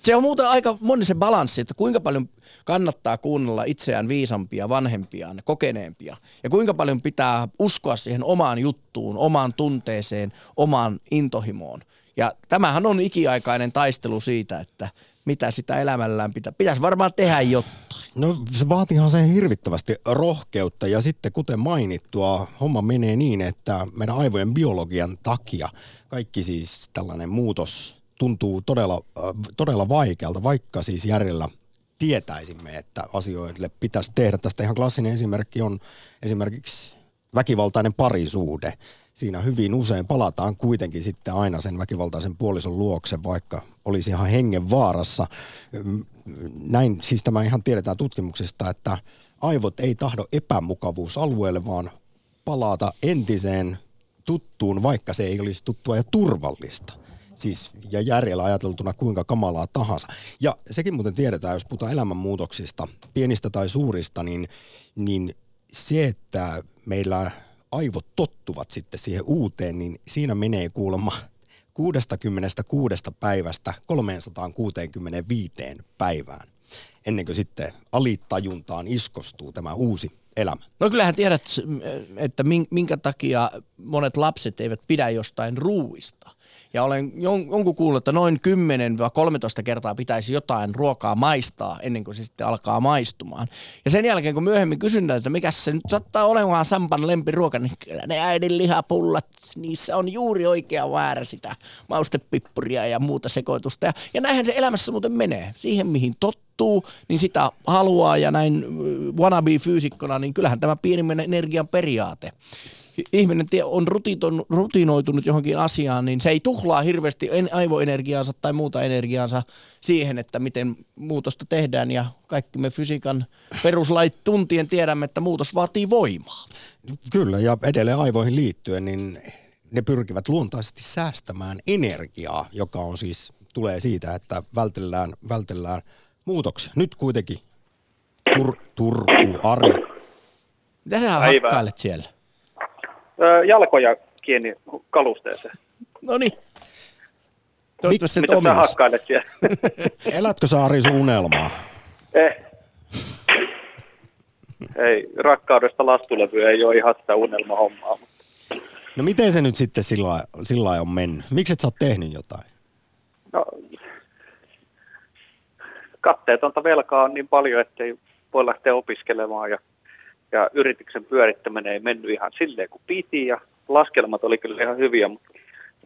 Se on muuten aika moni se balanssi, että kuinka paljon kannattaa kuunnella itseään viisampia, vanhempiaan, kokeneempia. Ja kuinka paljon pitää uskoa siihen omaan juttuun, omaan tunteeseen, omaan intohimoon. Ja tämähän on ikiaikainen taistelu siitä, että mitä sitä elämällään pitää. Pitäisi varmaan tehdä jotain. No se vaatiihan se hirvittävästi rohkeutta ja sitten kuten mainittua, homma menee niin, että meidän aivojen biologian takia kaikki siis tällainen muutos tuntuu todella, äh, todella vaikealta, vaikka siis järjellä tietäisimme, että asioille pitäisi tehdä. Tästä ihan klassinen esimerkki on esimerkiksi väkivaltainen parisuhde. Siinä hyvin usein palataan kuitenkin sitten aina sen väkivaltaisen puolison luokse, vaikka olisi ihan hengen vaarassa. Näin siis tämä ihan tiedetään tutkimuksesta, että aivot ei tahdo epämukavuusalueelle, vaan palata entiseen tuttuun, vaikka se ei olisi tuttua ja turvallista. Siis, ja järjellä ajateltuna kuinka kamalaa tahansa. Ja sekin muuten tiedetään, jos puhutaan elämänmuutoksista, pienistä tai suurista, niin, niin se, että meillä aivot tottuvat sitten siihen uuteen, niin siinä menee kuulemma 66 päivästä 365 päivään, ennen kuin sitten alitajuntaan iskostuu tämä uusi elämä. No kyllähän tiedät, että minkä takia monet lapset eivät pidä jostain ruuista. Ja olen jonkun kuullut, että noin 10-13 kertaa pitäisi jotain ruokaa maistaa ennen kuin se sitten alkaa maistumaan. Ja sen jälkeen, kun myöhemmin kysyn, että mikä se nyt saattaa olemaan Sampan lempiruoka, niin kyllä ne äidin lihapullat, niissä on juuri oikea väärä sitä maustepippuria ja muuta sekoitusta. Ja, ja näinhän se elämässä muuten menee. Siihen, mihin tottuu, niin sitä haluaa ja näin wannabe-fyysikkona, niin kyllähän tämä pienimmän energian periaate ihminen on rutinoitunut johonkin asiaan, niin se ei tuhlaa hirveästi aivoenergiaansa tai muuta energiaansa siihen, että miten muutosta tehdään. Ja kaikki me fysiikan peruslait tuntien tiedämme, että muutos vaatii voimaa. Kyllä, ja edelleen aivoihin liittyen, niin ne pyrkivät luontaisesti säästämään energiaa, joka on siis, tulee siitä, että vältellään, vältellään muutoksia. Nyt kuitenkin Tur, Turku, Ari. Mitä sä hakkailet siellä? Jalkoja kiinni kalusteeseen. No niin. Toivottavasti Mitä sä hakkailet siellä? Elätkö sä Ari unelmaa? Eh. Ei, rakkaudesta lastulevy ei ole ihan sitä unelmahommaa. No miten se nyt sitten sillä, sillä on mennyt? Miksi et sä oot tehnyt jotain? No, katteetonta velkaa on niin paljon, ettei voi lähteä opiskelemaan ja ja yrityksen pyörittäminen ei mennyt ihan silleen kuin piti ja laskelmat oli kyllä ihan hyviä, mutta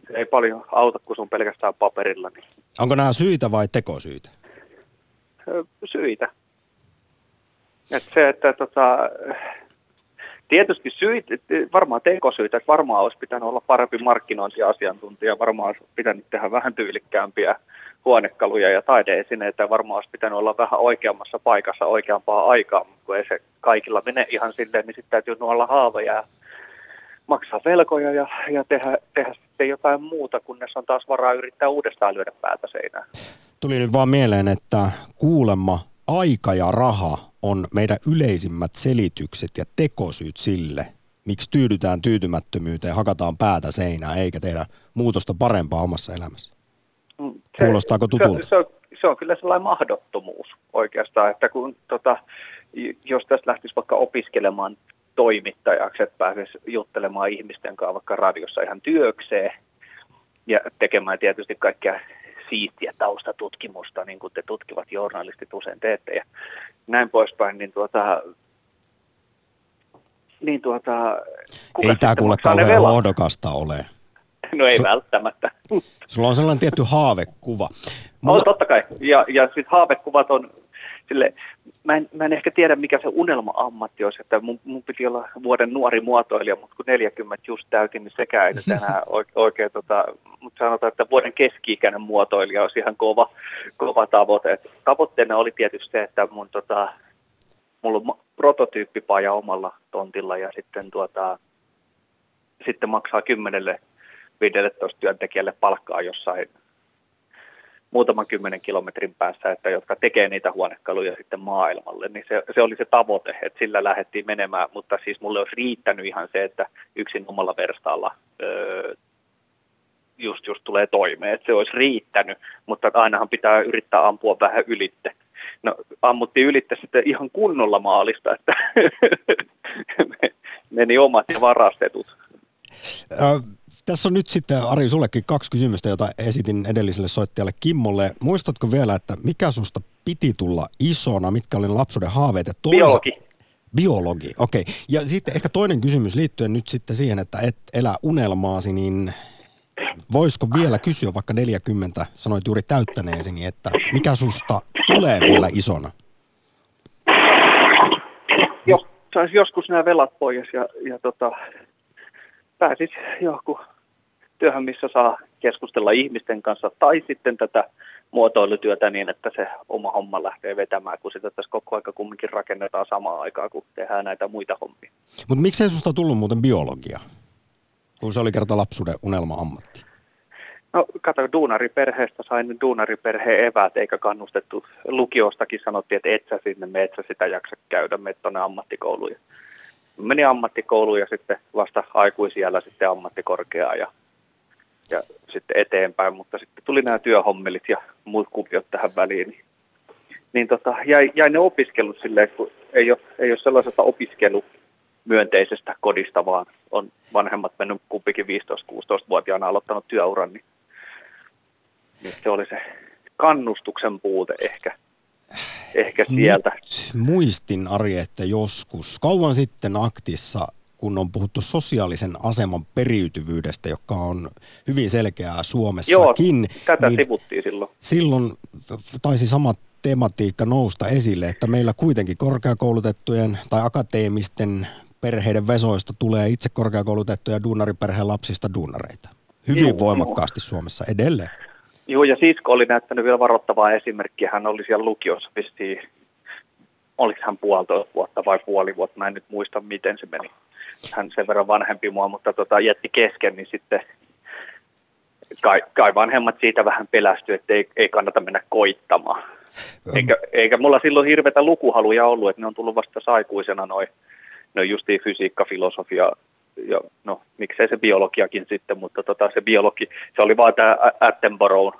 se ei paljon auta, kun se on pelkästään paperilla. Niin. Onko nämä syitä vai tekosyitä? Syitä. Et se, että tota, tietysti syitä, varmaan tekosyitä, että varmaan olisi pitänyt olla parempi markkinointiasiantuntija, varmaan olisi pitänyt tehdä vähän tyylikkäämpiä huonekaluja ja taideesineitä varmaan olisi pitänyt olla vähän oikeammassa paikassa oikeampaa aikaa, mutta kun ei se kaikilla mene ihan silleen, niin sitten täytyy nuolla haavoja ja maksaa velkoja ja, ja tehdä, tehdä sitten jotain muuta, kunnes on taas varaa yrittää uudestaan lyödä päätä seinään. Tuli nyt vaan mieleen, että kuulemma aika ja raha on meidän yleisimmät selitykset ja tekosyyt sille, miksi tyydytään tyytymättömyyteen, hakataan päätä seinään eikä tehdä muutosta parempaa omassa elämässä. Se, Kuulostaako tutulta? Se, se, on, se on kyllä sellainen mahdottomuus oikeastaan, että kun tota, jos tästä lähtisi vaikka opiskelemaan toimittajaksi, että pääsisi juttelemaan ihmisten kanssa vaikka radiossa ihan työkseen ja tekemään tietysti kaikkea siistiä taustatutkimusta, niin kuin te tutkivat journalistit usein teette ja näin poispäin, niin tuota, niin tuota, Ei tämä kuule kauhean hohdokasta ole. No ei Su- välttämättä. Sulla on sellainen tietty haavekuva. Mulla... On totta kai. Ja, ja sitten haavekuvat on sille, mä en, mä en ehkä tiedä mikä se unelma-ammatti olisi, että mun, mun piti olla vuoden nuori muotoilija, mutta kun 40 just täytin, niin sekään ei nyt enää oikein, tota, mutta sanotaan, että vuoden keski-ikäinen muotoilija olisi ihan kova, kova tavoite. Et tavoitteena oli tietysti se, että mun tota, mulla on prototyyppipaja omalla tontilla ja sitten, tuota, sitten maksaa kymmenelle 15 työntekijälle palkkaa jossain muutaman kymmenen kilometrin päässä, että jotka tekee niitä huonekaluja sitten maailmalle, niin se, se oli se tavoite, että sillä lähdettiin menemään, mutta siis mulle olisi riittänyt ihan se, että yksin omalla verstaalla öö, just, just tulee toimeen, että se olisi riittänyt, mutta ainahan pitää yrittää ampua vähän ylitte. No ammuttiin ylitte sitten ihan kunnolla maalista, että meni omat ja varastetut. Tässä on nyt sitten, Ari, sullekin kaksi kysymystä, jota esitin edelliselle soittajalle Kimmolle. Muistatko vielä, että mikä susta piti tulla isona, mitkä oli lapsuuden haaveet? Toisa... Biologi. Biologi, okei. Okay. Ja sitten ehkä toinen kysymys liittyen nyt sitten siihen, että et elä unelmaasi, niin voisiko vielä kysyä vaikka 40, sanoit juuri täyttäneesi, niin että mikä susta tulee vielä isona? Jos saisi joskus nämä velat pois ja, ja tota, pääsis johonkin työhön, missä saa keskustella ihmisten kanssa, tai sitten tätä muotoilutyötä niin, että se oma homma lähtee vetämään, kun sitä tässä koko aika kumminkin rakennetaan samaan aikaan, kun tehdään näitä muita hommia. Mutta miksei susta tullut muuten biologia, kun se oli kerta lapsuuden unelma-ammatti? No kato, duunariperheestä sain duunariperheen eväät, eikä kannustettu. Lukiostakin sanottiin, että et sä sinne, me et sä sitä jaksa käydä, me tuonne ammattikouluun. Meni ammattikouluun ja sitten vasta aikuisiellä sitten ammattikorkeaa ja, ja sitten eteenpäin, mutta sitten tuli nämä työhommelit ja muut kuviot tähän väliin. Niin, niin tota, jäi, jäi ne opiskelut silleen, kun ei ole, ei ole sellaisesta opiskelu myönteisestä kodista, vaan on vanhemmat mennyt kumpikin 15-16-vuotiaana aloittanut työuran, niin niin se oli se kannustuksen puute ehkä, ehkä sieltä. Nyt muistin Ari, että joskus kauan sitten aktissa, kun on puhuttu sosiaalisen aseman periytyvyydestä, joka on hyvin selkeää Suomessakin. Joo, tätä niin sivuttiin silloin. Silloin taisi sama tematiikka nousta esille, että meillä kuitenkin korkeakoulutettujen tai akateemisten perheiden vesoista tulee itse korkeakoulutettuja duunariperheen lapsista duunareita. Hyvin Joo, voimakkaasti Suomessa edelleen. Joo, ja sisko oli näyttänyt vielä varoittavaa esimerkkiä. Hän oli siellä lukiossa vissiin, oliko hän puolitoista vuotta vai puoli vuotta, mä en nyt muista miten se meni. Hän sen verran vanhempi mua, mutta tota, jätti kesken, niin sitten kai, kai vanhemmat siitä vähän pelästyi, että ei, ei kannata mennä koittamaan. Eikä, eikä mulla silloin hirveätä lukuhaluja ollut, että ne on tullut vasta saikuisena noin no justiin fysiikka, filosofia, ja no miksei se biologiakin sitten, mutta tota, se biologi, se oli vaan tämä Attenborough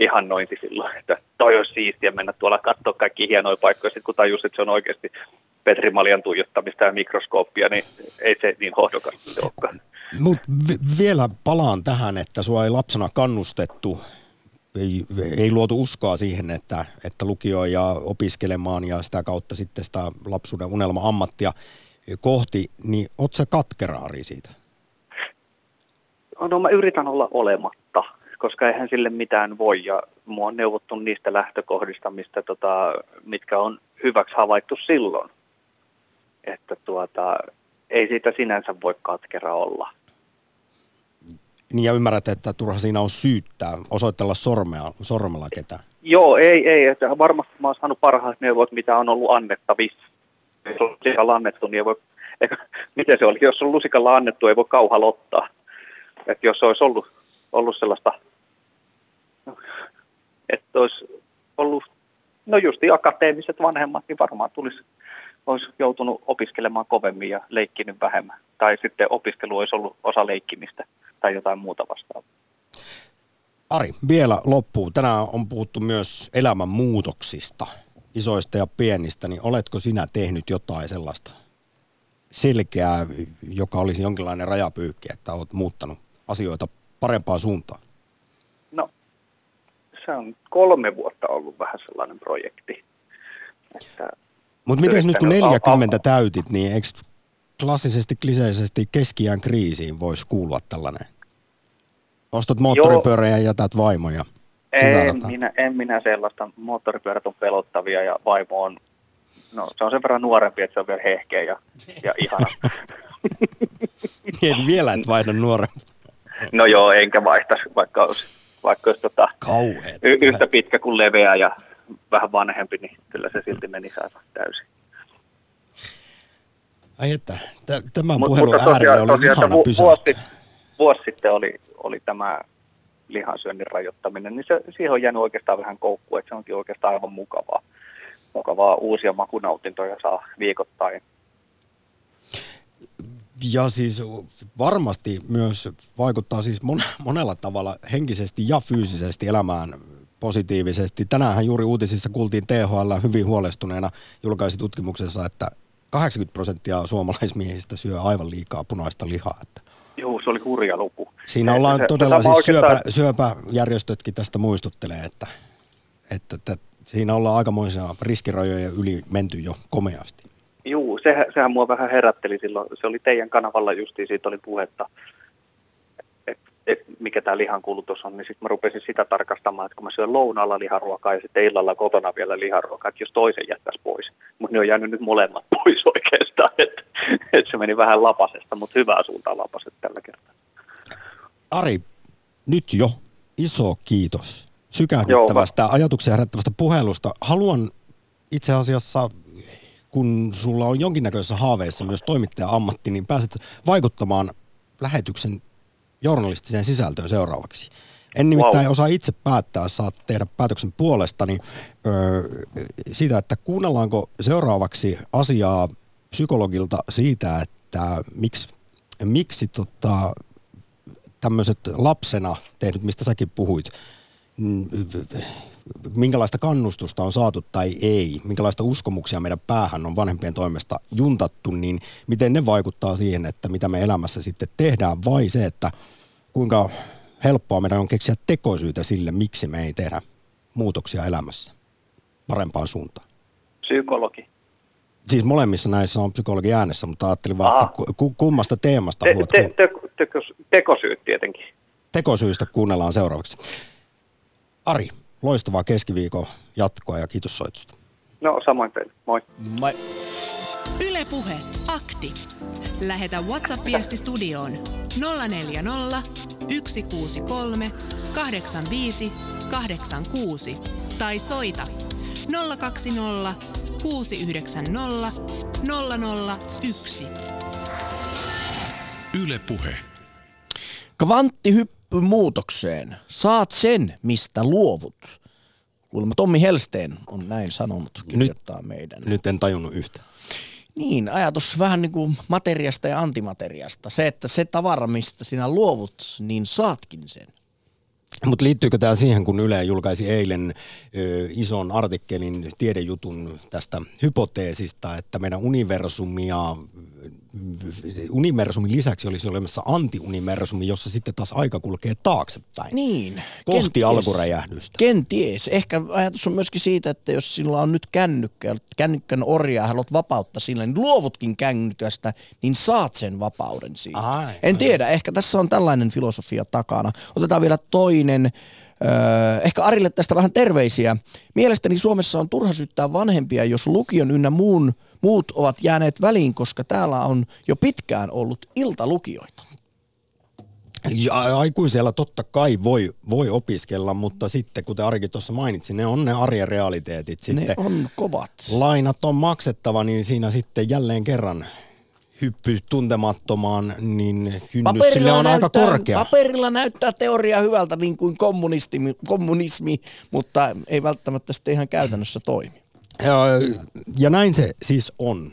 ihannointi silloin, että toi olisi siistiä mennä tuolla katsoa kaikki hienoja paikkoja, sitten kun tajus, että se on oikeasti Petri Maljan tuijottamista ja mikroskooppia, niin ei se niin hohdokas olekaan. Mutta v- vielä palaan tähän, että sua ei lapsena kannustettu, ei, ei luotu uskoa siihen, että, että lukio ja opiskelemaan ja sitä kautta sitten sitä lapsuuden unelma-ammattia kohti, niin oot sä katkeraari siitä? No mä yritän olla olematta, koska eihän sille mitään voi ja mua on neuvottu niistä lähtökohdista, mistä tota, mitkä on hyväksi havaittu silloin. Että tuota, ei siitä sinänsä voi katkera olla. Niin ja ymmärrät, että turha siinä on syyttää, osoitella sormea, sormella ketään. Joo, ei, ei. Että varmasti mä oon saanut parhaat neuvot, mitä on ollut annettavissa jos on lusikalla annettu, niin ei voi, eikä, miten se oli, jos on lusikalla annettu, ei voi kauhalla ottaa. Että jos olisi ollut, ollut sellaista, että olisi ollut, no justi akateemiset vanhemmat, niin varmaan tulisi, olisi joutunut opiskelemaan kovemmin ja leikkinyt vähemmän. Tai sitten opiskelu olisi ollut osa leikkimistä tai jotain muuta vastaavaa. Ari, vielä loppuun. Tänään on puhuttu myös elämän muutoksista isoista ja pienistä, niin oletko sinä tehnyt jotain sellaista selkeää, joka olisi jonkinlainen rajapyykki, että olet muuttanut asioita parempaan suuntaan? Se on kolme vuotta ollut vähän sellainen projekti. Mutta miten nyt kun 40 täytit, niin eikö klassisesti, kliseisesti keskiään kriisiin voisi kuulua tällainen? Ostat moottoripyörän ja jätät vaimoja. En minä, en minä sellaista. Moottoripyörät on pelottavia ja vaimo on, no se on sen verran nuorempi, että se on vielä hehkeä ja, ja ihana. niin, vielä et vaihda nuorempi. No joo, enkä vaihtaisi, vaikka olisi, vaikka olisi tota, y- yhtä pitkä kuin leveä ja vähän vanhempi, niin kyllä se silti meni aivan täysin. Ai että, tämän puhelun äärellä oli tosiaan, ihana vuosi, vuosi sitten oli, oli tämä lihansyönnin rajoittaminen, niin se, siihen on jäänyt oikeastaan vähän koukkua, että se onkin oikeastaan aivan mukavaa. Mukavaa uusia makunautintoja saa viikoittain. Ja siis varmasti myös vaikuttaa siis monella tavalla henkisesti ja fyysisesti elämään positiivisesti. Tänään juuri uutisissa kuultiin THL hyvin huolestuneena julkaisi tutkimuksessa, että 80 prosenttia suomalaismiehistä syö aivan liikaa punaista lihaa. Että Joo, se oli hurja luku. Siinä ollaan se, todella, se, siis syöpä, syöpäjärjestötkin tästä muistuttelee, että, että, että siinä ollaan aikamoisia riskirajoja yli menty jo komeasti. Joo, sehän, mua vähän herätteli silloin. Se oli teidän kanavalla justiin, siitä oli puhetta, että et, mikä tämä lihan kulutus on, niin sitten mä rupesin sitä tarkastamaan, että kun mä syön lounaalla liharuokaa ja sitten illalla kotona vielä liharuokaa, että jos toisen jättäisi pois. Mutta ne on jäänyt nyt molemmat pois oikeastaan, että, että se meni vähän lapasesta, mutta hyvää suuntaan lapaset tällä kertaa. Ari, nyt jo iso kiitos sykähdyttävästä, Joo, ajatuksia herättävästä puhelusta. Haluan itse asiassa, kun sulla on jonkinnäköisessä haaveissa myös toimittaja-ammatti, niin pääset vaikuttamaan lähetyksen journalistiseen sisältöön seuraavaksi. En nimittäin wow. osaa itse päättää, saat tehdä päätöksen puolestani öö, siitä, että kuunnellaanko seuraavaksi asiaa psykologilta siitä, että miksi, miksi tota, tämmöiset lapsena tehnyt, mistä säkin puhuit, mm, minkälaista kannustusta on saatu tai ei, minkälaista uskomuksia meidän päähän on vanhempien toimesta juntattu, niin miten ne vaikuttaa siihen, että mitä me elämässä sitten tehdään, vai se, että kuinka helppoa meidän on keksiä tekosyitä sille, miksi me ei tehdä muutoksia elämässä parempaan suuntaan. Psykologi. Siis molemmissa näissä on psykologi äänessä, mutta ajattelin vaan, että kummasta teemasta te, te, te, te, Tekosyyt tietenkin. Tekosyistä kuunnellaan seuraavaksi. Ari, loistavaa keskiviikon jatkoa ja kiitos soitusta. No samoin teille. Moi. Moi. Ylepuhe akti. Lähetä WhatsApp-viesti studioon 040 163 85 86 tai soita 020 690 001. Yle Puhe. Kvanttihyppy muutokseen. Saat sen, mistä luovut. Kuulemma Tommi Helsteen on näin sanonut, kirjoittaa nyt, meidän. Nyt en tajunnut yhtä. Niin, ajatus vähän niin kuin materiasta ja antimateriasta. Se, että se tavara, mistä sinä luovut, niin saatkin sen. Mutta liittyykö tämä siihen, kun Yle julkaisi eilen ö, ison artikkelin tiedejutun tästä hypoteesista, että meidän universumia universumin lisäksi olisi olemassa antiuniversumi, jossa sitten taas aika kulkee taaksepäin. Niin. Kohti kenties, alkuräjähdystä. Kenties. Ehkä ajatus on myöskin siitä, että jos sinulla on nyt kännykkä, kännykkän orjaa, haluat vapautta sillä, niin luovutkin kännykästä, niin saat sen vapauden siitä. Ai, en ai. tiedä, ehkä tässä on tällainen filosofia takana. Otetaan vielä toinen. Öö, ehkä Arille tästä vähän terveisiä. Mielestäni Suomessa on turha syyttää vanhempia, jos lukion ynnä muun muut ovat jääneet väliin, koska täällä on jo pitkään ollut iltalukioita. Ja aikuisella totta kai voi, voi opiskella, mutta sitten kuten Arikin tuossa mainitsi, ne on ne arjen realiteetit. Sitten ne on kovat. Lainat on maksettava, niin siinä sitten jälleen kerran hyppy tuntemattomaan, niin kynnys sille on näyttää, aika korkea. Paperilla näyttää teoria hyvältä niin kuin kommunismi, kommunismi, mutta ei välttämättä sitten ihan käytännössä toimi. Ja, näin se siis on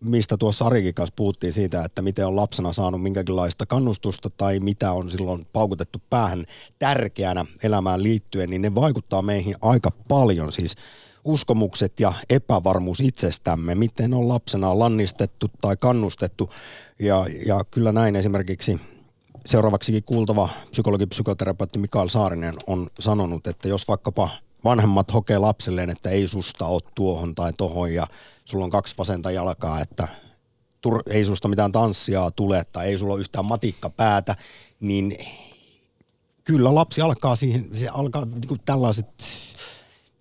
mistä tuossa Arikin kanssa puhuttiin siitä, että miten on lapsena saanut minkälaista kannustusta tai mitä on silloin paukutettu päähän tärkeänä elämään liittyen, niin ne vaikuttaa meihin aika paljon. Siis uskomukset ja epävarmuus itsestämme, miten on lapsena lannistettu tai kannustettu. Ja, ja kyllä näin esimerkiksi seuraavaksikin kuultava psykologi, psykoterapeutti Mikael Saarinen on sanonut, että jos vaikkapa vanhemmat hokee lapselleen, että ei susta ole tuohon tai tohon ja sulla on kaksi vasenta jalkaa, että tur, ei susta mitään tanssia tule tai ei sulla ole yhtään matikkapäätä, niin kyllä lapsi alkaa siihen, se alkaa niin kuin tällaiset,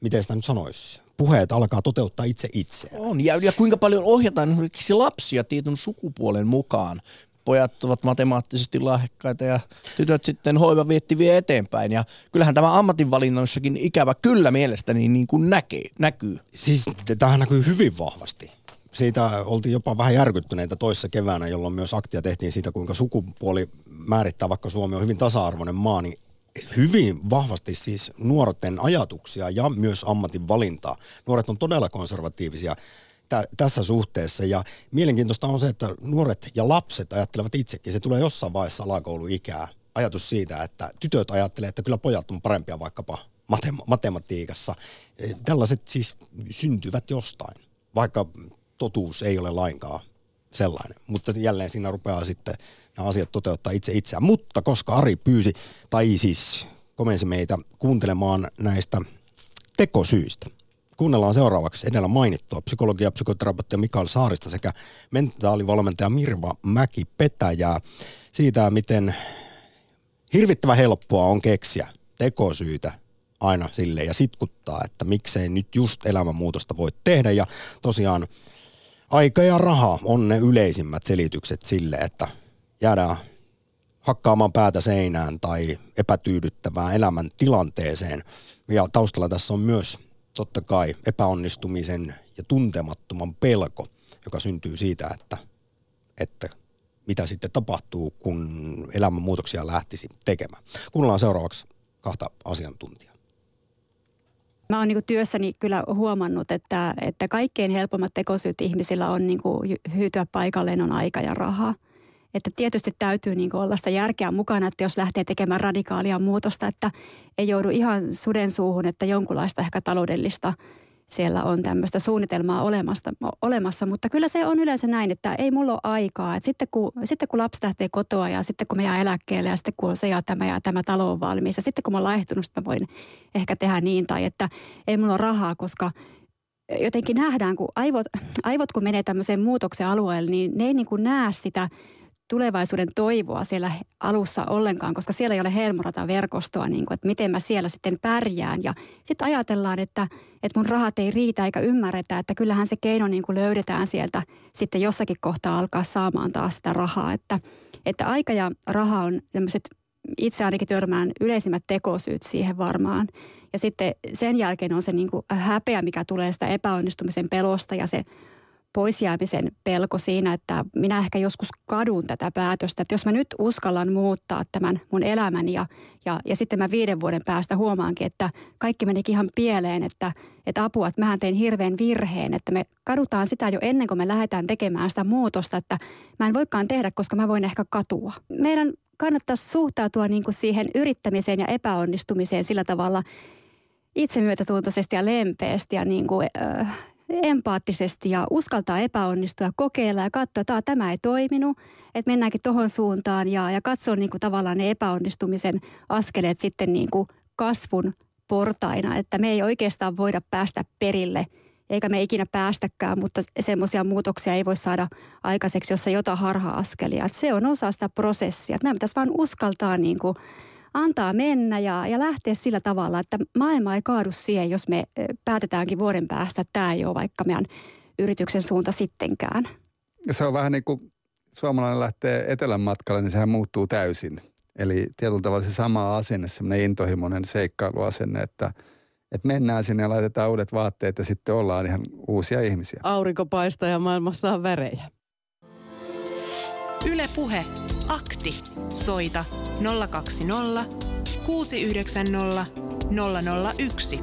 miten sitä nyt sanoisi, puheet alkaa toteuttaa itse itseään. On, ja, ja kuinka paljon ohjataan esimerkiksi lapsia tietyn sukupuolen mukaan pojat ovat matemaattisesti lahjakkaita ja tytöt sitten hoiva vietti vie eteenpäin. Ja kyllähän tämä ammatinvalinnoissakin ikävä kyllä mielestäni niin kuin näkee, näkyy. Siis tämähän näkyy hyvin vahvasti. Siitä oltiin jopa vähän järkyttyneitä toissa keväänä, jolloin myös aktia tehtiin siitä, kuinka sukupuoli määrittää, vaikka Suomi on hyvin tasa-arvoinen maa, niin hyvin vahvasti siis nuorten ajatuksia ja myös ammatin valintaa. Nuoret on todella konservatiivisia tä, tässä suhteessa. Ja mielenkiintoista on se, että nuoret ja lapset ajattelevat itsekin, se tulee jossain vaiheessa alakouluikää, ajatus siitä, että tytöt ajattelee, että kyllä pojat on parempia vaikkapa matema- matematiikassa. E, tällaiset siis syntyvät jostain, vaikka totuus ei ole lainkaan sellainen. Mutta jälleen siinä rupeaa sitten nämä asiat toteuttaa itse itseään. Mutta koska Ari pyysi, tai siis komensi meitä kuuntelemaan näistä tekosyistä, Kuunnellaan seuraavaksi edellä mainittua psykologia- ja psykoterapeutti Mikael Saarista sekä mentaalivalmentaja Mirva Mäki-Petäjää siitä, miten hirvittävän helppoa on keksiä tekosyitä aina sille ja sitkuttaa, että miksei nyt just elämänmuutosta voi tehdä. Ja tosiaan aika ja raha on ne yleisimmät selitykset sille, että jäädään hakkaamaan päätä seinään tai epätyydyttävään elämän tilanteeseen. Ja taustalla tässä on myös totta kai epäonnistumisen ja tuntemattoman pelko, joka syntyy siitä, että, että mitä sitten tapahtuu, kun elämänmuutoksia lähtisi tekemään. Kuunnellaan seuraavaksi kahta asiantuntijaa. Mä oon niin työssäni kyllä huomannut, että, että kaikkein helpommat tekosyyt ihmisillä on niin hyytyä paikalleen on aika ja raha. Että tietysti täytyy niin olla sitä järkeä mukana, että jos lähtee tekemään radikaalia muutosta, että ei joudu ihan suden suuhun, että jonkunlaista ehkä taloudellista – siellä on tämmöistä suunnitelmaa olemassa, olemassa, mutta kyllä se on yleensä näin, että ei mulla ole aikaa. Että sitten, kun, sitten kun lapsi lähtee kotoa ja sitten kun me jää eläkkeelle ja sitten kun on se ja tämä ja tämä talo on valmis ja sitten kun mä oon laihtunut, mä voin ehkä tehdä niin tai että ei mulla ole rahaa, koska jotenkin nähdään, kun aivot, aivot kun menee tämmöiseen muutoksen alueelle, niin ne ei niin kuin näe sitä tulevaisuuden toivoa siellä alussa ollenkaan, koska siellä ei ole verkostoa, niin kuin, että miten mä siellä sitten pärjään. Ja sitten ajatellaan, että, että mun rahat ei riitä eikä ymmärretä, että kyllähän se keino niin kuin löydetään sieltä sitten jossakin kohtaa alkaa saamaan taas sitä rahaa. Että, että aika ja raha on tämmöiset, itse ainakin törmään yleisimmät tekosyyt siihen varmaan. Ja sitten sen jälkeen on se niin kuin häpeä, mikä tulee sitä epäonnistumisen pelosta ja se poisjäämisen pelko siinä, että minä ehkä joskus kadun tätä päätöstä. Että jos mä nyt uskallan muuttaa tämän mun elämäni ja, ja, ja sitten mä viiden vuoden päästä huomaankin, että kaikki menikin ihan pieleen, että, että apua, että mähän tein hirveän virheen, että me kadutaan sitä jo ennen kuin me lähdetään tekemään sitä muutosta, että mä en voikaan tehdä, koska mä voin ehkä katua. Meidän kannattaisi suhtautua niin kuin siihen yrittämiseen ja epäonnistumiseen sillä tavalla itsemyötätuntoisesti ja lempeästi ja niin kuin, äh, empaattisesti ja uskaltaa epäonnistua, kokeilla ja katsoa, että tämä ei toiminut, että mennäänkin tuohon suuntaan ja, ja katsoa niin kuin tavallaan ne epäonnistumisen askeleet sitten niin kuin kasvun portaina, että me ei oikeastaan voida päästä perille eikä me ikinä päästäkään, mutta semmoisia muutoksia ei voi saada aikaiseksi, jos ei ota harha-askelia. Se on osa sitä prosessia. Meidän pitäisi vaan uskaltaa niin kuin antaa mennä ja, ja lähteä sillä tavalla, että maailma ei kaadu siihen, jos me päätetäänkin vuoden päästä, että tämä ei ole vaikka meidän yrityksen suunta sittenkään. Se on vähän niin kuin suomalainen lähtee etelän matkalle, niin sehän muuttuu täysin. Eli tietyllä tavalla se sama asenne, semmoinen intohimoinen seikkailuasenne, että, että mennään sinne ja laitetaan uudet vaatteet ja sitten ollaan ihan uusia ihmisiä. Aurinko paistaa ja maailmassa on värejä. Ylepuhe Akti. Soita 020 690 001.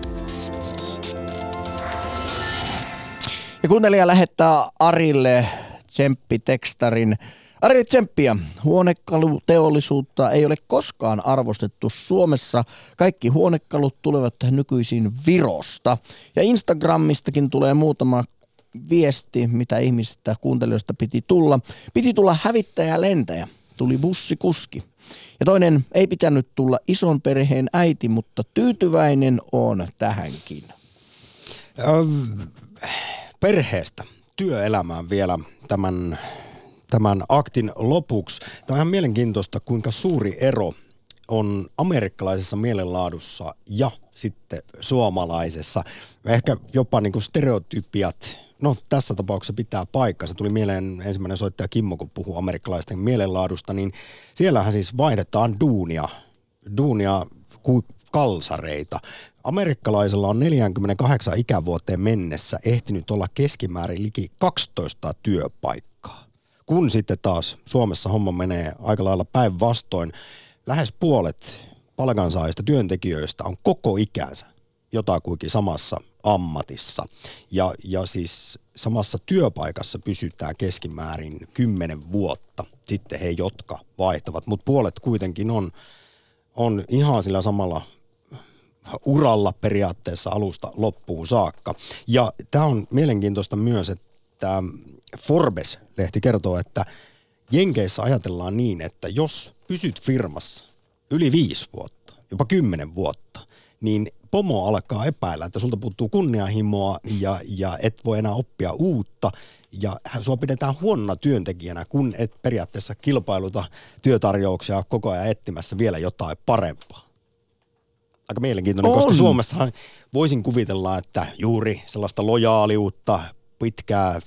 Ja kuuntelija lähettää Arille tsemppitekstarin. Ari tsemppiä. Huonekaluteollisuutta ei ole koskaan arvostettu Suomessa. Kaikki huonekalut tulevat nykyisin Virosta. Ja Instagramistakin tulee muutama viesti, mitä ihmistä kuuntelijoista piti tulla. Piti tulla hävittäjä lentäjä. Tuli bussikuski. Ja toinen, ei pitänyt tulla ison perheen äiti, mutta tyytyväinen on tähänkin. Perheestä työelämään vielä tämän, tämän aktin lopuksi. Tämä on ihan mielenkiintoista, kuinka suuri ero on amerikkalaisessa mielenlaadussa ja sitten suomalaisessa. Ehkä jopa niin kuin stereotypiat no tässä tapauksessa pitää paikka. Se tuli mieleen ensimmäinen soittaja Kimmo, kun puhuu amerikkalaisten mielenlaadusta, niin siellähän siis vaihdetaan duunia, duunia kuin kalsareita. Amerikkalaisella on 48 ikävuoteen mennessä ehtinyt olla keskimäärin liki 12 työpaikkaa. Kun sitten taas Suomessa homma menee aika lailla päinvastoin, lähes puolet palkansaajista työntekijöistä on koko ikänsä jotakuinkin samassa ammatissa. Ja, ja siis samassa työpaikassa pysytään keskimäärin kymmenen vuotta. Sitten he, jotka vaihtavat, mutta puolet kuitenkin on, on ihan sillä samalla uralla periaatteessa alusta loppuun saakka. Ja tämä on mielenkiintoista myös, että Forbes-lehti kertoo, että Jenkeissä ajatellaan niin, että jos pysyt firmassa yli viisi vuotta, jopa kymmenen vuotta, niin pomo alkaa epäillä, että sulta puuttuu kunnianhimoa ja, ja et voi enää oppia uutta ja sua pidetään huonona työntekijänä, kun et periaatteessa kilpailuta työtarjouksia koko ajan etsimässä vielä jotain parempaa. Aika mielenkiintoinen, On. koska Suomessahan voisin kuvitella, että juuri sellaista lojaaliutta, pitkää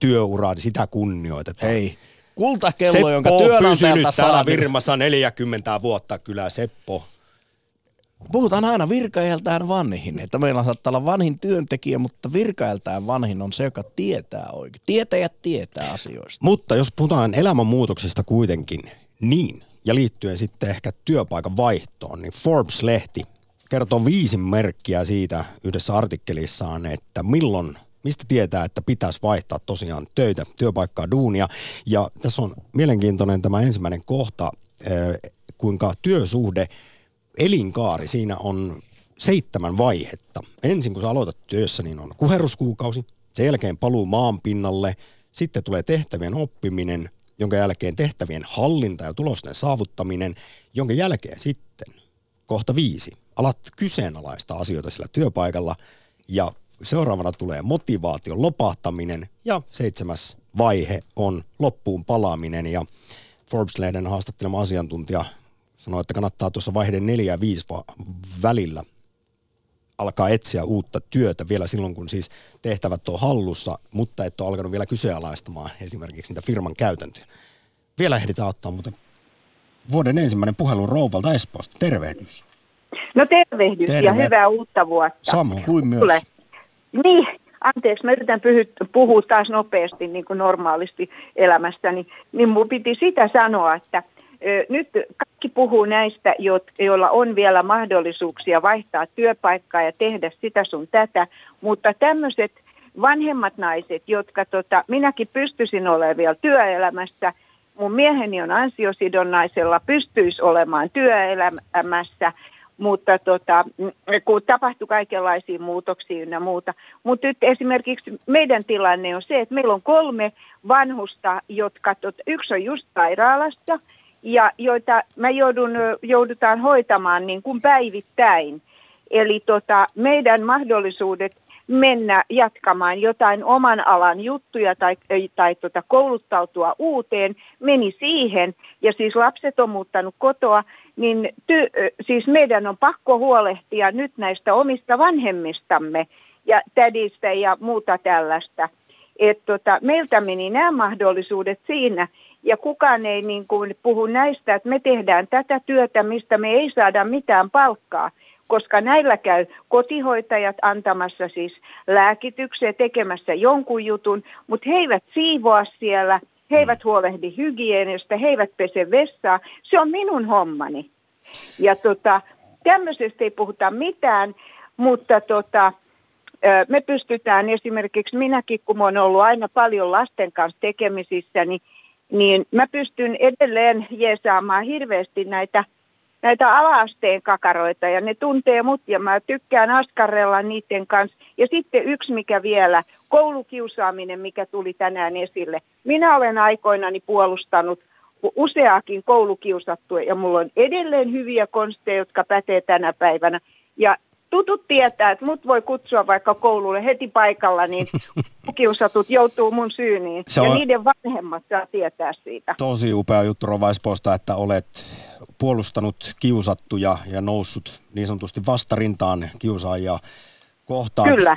työuraa, niin sitä kunnioitetaan. Hei, kultakello, Seppo jonka on pysynyt työnantajalta täällä saa. firmassa 40 vuotta kyllä, Seppo. Puhutaan aina virkailtään vanhin, että meillä saattaa olla vanhin työntekijä, mutta virkailtään vanhin on se, joka tietää oikein. Tietäjät tietää asioista. Mutta jos puhutaan elämänmuutoksesta kuitenkin niin, ja liittyen sitten ehkä työpaikan vaihtoon, niin Forbes-lehti kertoo viisi merkkiä siitä yhdessä artikkelissaan, että milloin, mistä tietää, että pitäisi vaihtaa tosiaan töitä, työpaikkaa, duunia. Ja tässä on mielenkiintoinen tämä ensimmäinen kohta, eh, kuinka työsuhde, elinkaari, siinä on seitsemän vaihetta. Ensin kun sä aloitat työssä, niin on kuheruskuukausi, sen jälkeen paluu maan pinnalle, sitten tulee tehtävien oppiminen, jonka jälkeen tehtävien hallinta ja tulosten saavuttaminen, jonka jälkeen sitten kohta viisi. Alat kyseenalaista asioita sillä työpaikalla ja seuraavana tulee motivaation lopahtaminen ja seitsemäs vaihe on loppuun palaaminen ja Forbes-lehden haastattelema asiantuntija sanoi, että kannattaa tuossa vaihde 4 ja 5 va- välillä alkaa etsiä uutta työtä vielä silloin, kun siis tehtävät on hallussa, mutta et ole alkanut vielä kyseenalaistamaan esimerkiksi niitä firman käytäntöjä. Vielä ehditään ottaa muuten vuoden ensimmäinen puhelu Rouvalta Espoosta. Tervehdys. No tervehdys Terve. ja hyvää uutta vuotta. Samoin. Kuin myös. Tule. Niin, anteeksi, mä yritän puhua taas nopeasti niin kuin normaalisti elämästäni. Niin mun piti sitä sanoa, että ö, nyt kaikki puhuu näistä, joilla on vielä mahdollisuuksia vaihtaa työpaikkaa ja tehdä sitä sun tätä, mutta tämmöiset vanhemmat naiset, jotka tota, minäkin pystyisin olemaan vielä työelämässä, mun mieheni on ansiosidonnaisella, pystyisi olemaan työelämässä, mutta tota, kun tapahtui kaikenlaisia muutoksia ynnä muuta. Mutta nyt esimerkiksi meidän tilanne on se, että meillä on kolme vanhusta, jotka, tot, yksi on just sairaalassa ja joita mä joudun, joudutaan hoitamaan niin kuin päivittäin. Eli tota, meidän mahdollisuudet mennä jatkamaan jotain oman alan juttuja tai, tai tota, kouluttautua uuteen, meni siihen. Ja siis lapset on muuttanut kotoa, niin ty, siis meidän on pakko huolehtia nyt näistä omista vanhemmistamme ja tädistä ja muuta tällaista. Et tota, meiltä meni nämä mahdollisuudet siinä, ja kukaan ei niin kuin puhu näistä, että me tehdään tätä työtä, mistä me ei saada mitään palkkaa, koska näillä käy kotihoitajat antamassa siis lääkityksiä, tekemässä jonkun jutun, mutta he eivät siivoa siellä, he eivät huolehdi hygienistä, he eivät pese vessaa. Se on minun hommani. Ja tota, tämmöisestä ei puhuta mitään, mutta tota, me pystytään esimerkiksi minäkin, kun olen ollut aina paljon lasten kanssa tekemisissä, niin, niin mä pystyn edelleen jeesaamaan hirveästi näitä, näitä ala-asteen kakaroita ja ne tuntee mut ja mä tykkään askarrella niiden kanssa. Ja sitten yksi mikä vielä, koulukiusaaminen, mikä tuli tänään esille. Minä olen aikoinani puolustanut useakin koulukiusattua ja mulla on edelleen hyviä konsteja, jotka pätee tänä päivänä. Ja tutut tietää, että mut voi kutsua vaikka koululle heti paikalla, niin kiusatut joutuu mun syyniin. Se ja on- niiden vanhemmat saa tietää siitä. Tosi upea juttu Rova Espoosta, että olet puolustanut kiusattuja ja noussut niin sanotusti vastarintaan kiusaajia kohtaan. Kyllä.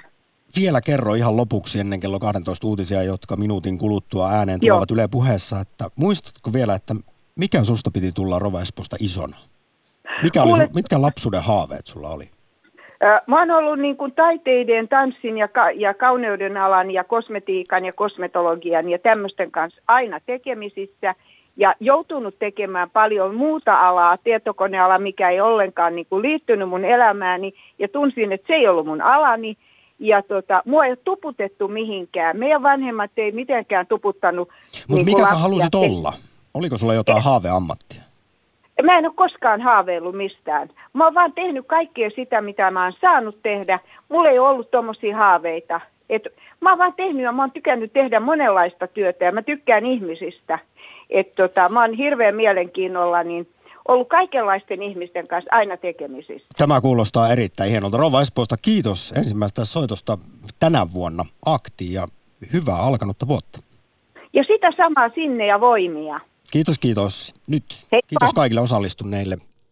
Vielä kerro ihan lopuksi ennen kello 12 uutisia, jotka minuutin kuluttua ääneen Joo. tulevat Yle puheessa, että muistatko vielä, että mikä susta piti tulla Rova Espoosta isona? Mikä oli, Kuule- mitkä lapsuuden haaveet sulla oli? Mä oon ollut niin kuin taiteiden, tanssin ja, ka- ja kauneuden alan ja kosmetiikan ja kosmetologian ja tämmöisten kanssa aina tekemisissä ja joutunut tekemään paljon muuta alaa, tietokoneala, mikä ei ollenkaan niin kuin liittynyt mun elämääni ja tunsin, että se ei ollut mun alani. Ja tota, mua ei ole tuputettu mihinkään. Meidän vanhemmat ei mitenkään tuputtanut. Mutta niin mikä sä halusit olla? Oliko sulla jotain haaveammattia? Mä en ole koskaan haaveillut mistään. Mä oon vaan tehnyt kaikkea sitä, mitä mä oon saanut tehdä. Mulla ei ollut tommosia haaveita. Et mä oon vaan tehnyt ja mä oon tykännyt tehdä monenlaista työtä ja mä tykkään ihmisistä. Et tota, mä oon hirveän mielenkiinnolla niin ollut kaikenlaisten ihmisten kanssa aina tekemisissä. Tämä kuulostaa erittäin hienolta. Rova Espoosta, kiitos ensimmäistä soitosta tänä vuonna aktiin ja hyvää alkanutta vuotta. Ja sitä samaa sinne ja voimia. Kiitos, kiitos. Nyt Heippa. kiitos kaikille osallistuneille.